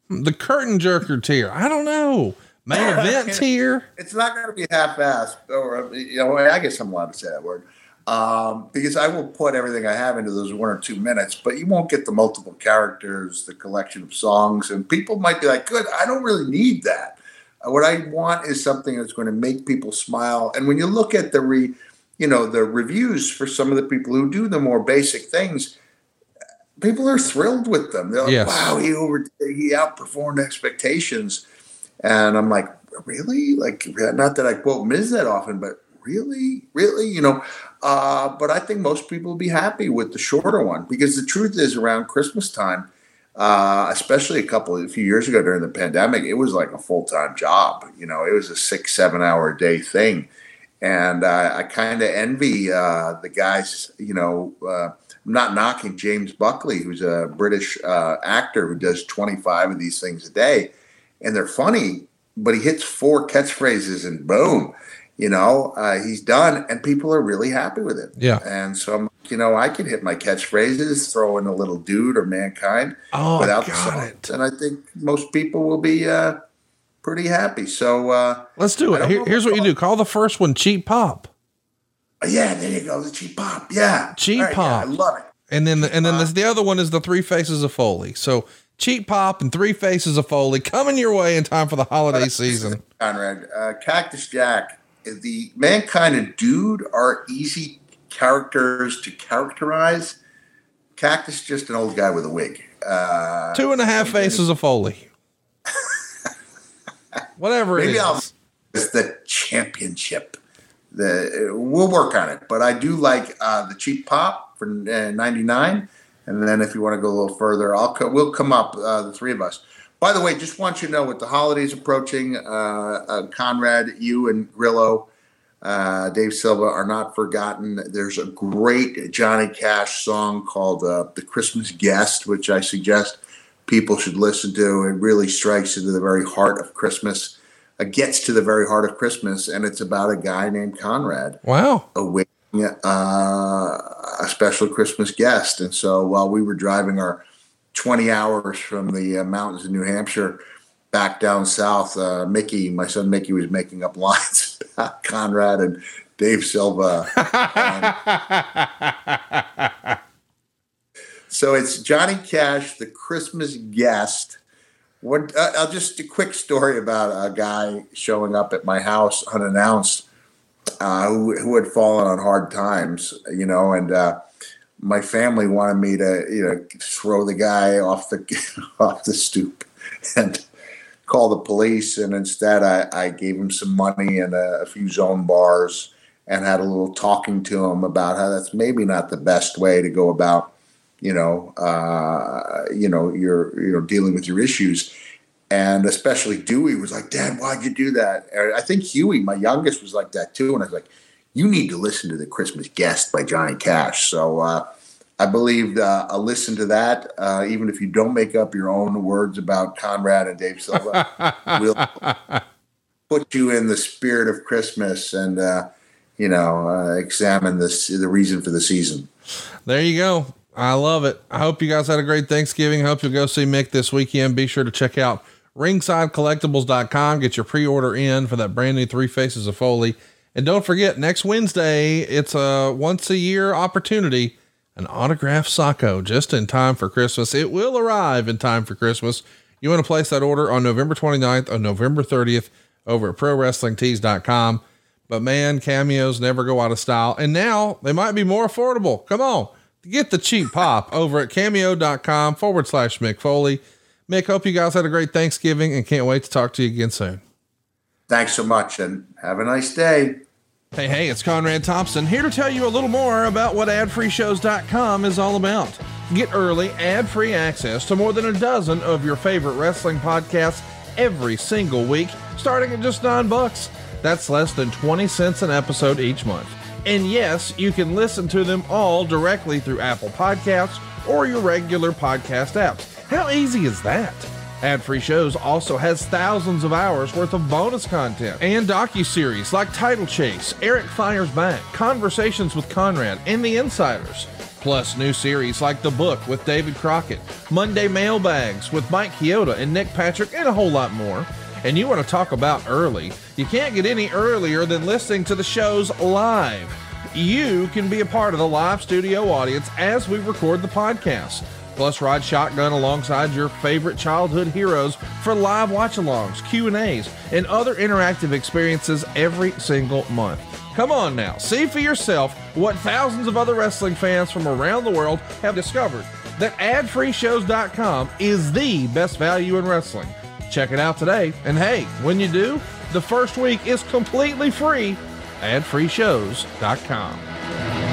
the Curtain Jerker tier? I don't know. Main event tier. It's not going to be half ass, or you know, I guess I'm allowed to say that word um, because I will put everything I have into those one or two minutes, but you won't get the multiple characters, the collection of songs, and people might be like, "Good, I don't really need that." Uh, what I want is something that's going to make people smile. And when you look at the re, you know, the reviews for some of the people who do the more basic things, people are thrilled with them. They're like, yes. "Wow, he over he outperformed expectations," and I'm like, "Really? Like, not that I quote Miz that often, but." Really, really, you know, uh, but I think most people will be happy with the shorter one because the truth is, around Christmas time, uh, especially a couple a few years ago during the pandemic, it was like a full time job. You know, it was a six seven hour day thing, and uh, I kind of envy uh, the guys. You know, uh, I'm not knocking James Buckley, who's a British uh, actor who does 25 of these things a day, and they're funny, but he hits four catchphrases and boom you know, uh, he's done, and people are really happy with it. Yeah. And so, I'm, you know, I can hit my catchphrases, throw in a little dude or mankind oh, without the and I think most people will be uh, pretty happy. So uh, let's do it. Here, here's what you do: call the first one "Cheap Pop." Yeah, there you go, the cheap pop. Yeah, cheap right, pop. Yeah, I love it. And then, the, and then this, the other one is the Three Faces of Foley. So cheap pop and Three Faces of Foley coming your way in time for the holiday season. Conrad, uh, Cactus Jack the mankind and dude are easy characters to characterize. Cactus just an old guy with a wig. Uh, Two and a half faces of Foley. Whatever Maybe I'll, it's the championship. The we'll work on it, but I do like uh, the cheap pop for uh, ninety nine, and then if you want to go a little further, I'll co- we'll come up uh, the three of us. By the way, just want you to know with the holidays approaching, uh, uh, Conrad, you and Grillo, uh, Dave Silva are not forgotten. There's a great Johnny Cash song called uh, The Christmas Guest, which I suggest people should listen to. It really strikes into the very heart of Christmas, uh, gets to the very heart of Christmas, and it's about a guy named Conrad. Wow. Awaiting uh, a special Christmas guest. And so while we were driving our 20 hours from the uh, mountains of New Hampshire back down south. Uh, Mickey, my son Mickey, was making up lines about Conrad and Dave Silva. So it's Johnny Cash, the Christmas guest. What uh, I'll just a quick story about a guy showing up at my house unannounced, uh, who who had fallen on hard times, you know, and uh, my family wanted me to you know throw the guy off the off the stoop and call the police, and instead I, I gave him some money and a, a few zone bars and had a little talking to him about how that's maybe not the best way to go about you know, uh, you know, you're you know dealing with your issues. And especially Dewey was like, Dad, why'd you do that? I think Huey, my youngest, was like that too. And I was like, you need to listen to the Christmas Guest by Johnny Cash. So uh, I believe uh, I'll listen to that, uh, even if you don't make up your own words about Conrad and Dave Silva. we'll put you in the spirit of Christmas and uh, you know uh, examine this the reason for the season. There you go. I love it. I hope you guys had a great Thanksgiving. I hope you'll go see Mick this weekend. Be sure to check out ringsidecollectibles.com. Get your pre order in for that brand new Three Faces of Foley. And don't forget, next Wednesday, it's a once a year opportunity an autographed Socko just in time for Christmas. It will arrive in time for Christmas. You want to place that order on November 29th or November 30th over at prowrestlingtees.com. But man, cameos never go out of style. And now they might be more affordable. Come on. Get the cheap pop over at cameo.com forward slash Mick Foley. Mick, hope you guys had a great Thanksgiving and can't wait to talk to you again soon. Thanks so much and have a nice day. Hey, hey, it's Conrad Thompson here to tell you a little more about what adfreeshows.com is all about. Get early, ad free access to more than a dozen of your favorite wrestling podcasts every single week, starting at just nine bucks. That's less than 20 cents an episode each month. And yes, you can listen to them all directly through Apple Podcasts or your regular podcast apps. How easy is that? Ad Free Shows also has thousands of hours worth of bonus content and docu-series like Title Chase, Eric Fires Back, Conversations with Conrad, and The Insiders. Plus new series like The Book with David Crockett, Monday Mailbags with Mike Chioda and Nick Patrick, and a whole lot more and you want to talk about early, you can't get any earlier than listening to the shows live. You can be a part of the live studio audience as we record the podcast. Plus, ride shotgun alongside your favorite childhood heroes for live watch-alongs, Q&As, and other interactive experiences every single month. Come on now, see for yourself what thousands of other wrestling fans from around the world have discovered that adfreeshows.com is the best value in wrestling. Check it out today. And hey, when you do, the first week is completely free at freeshows.com.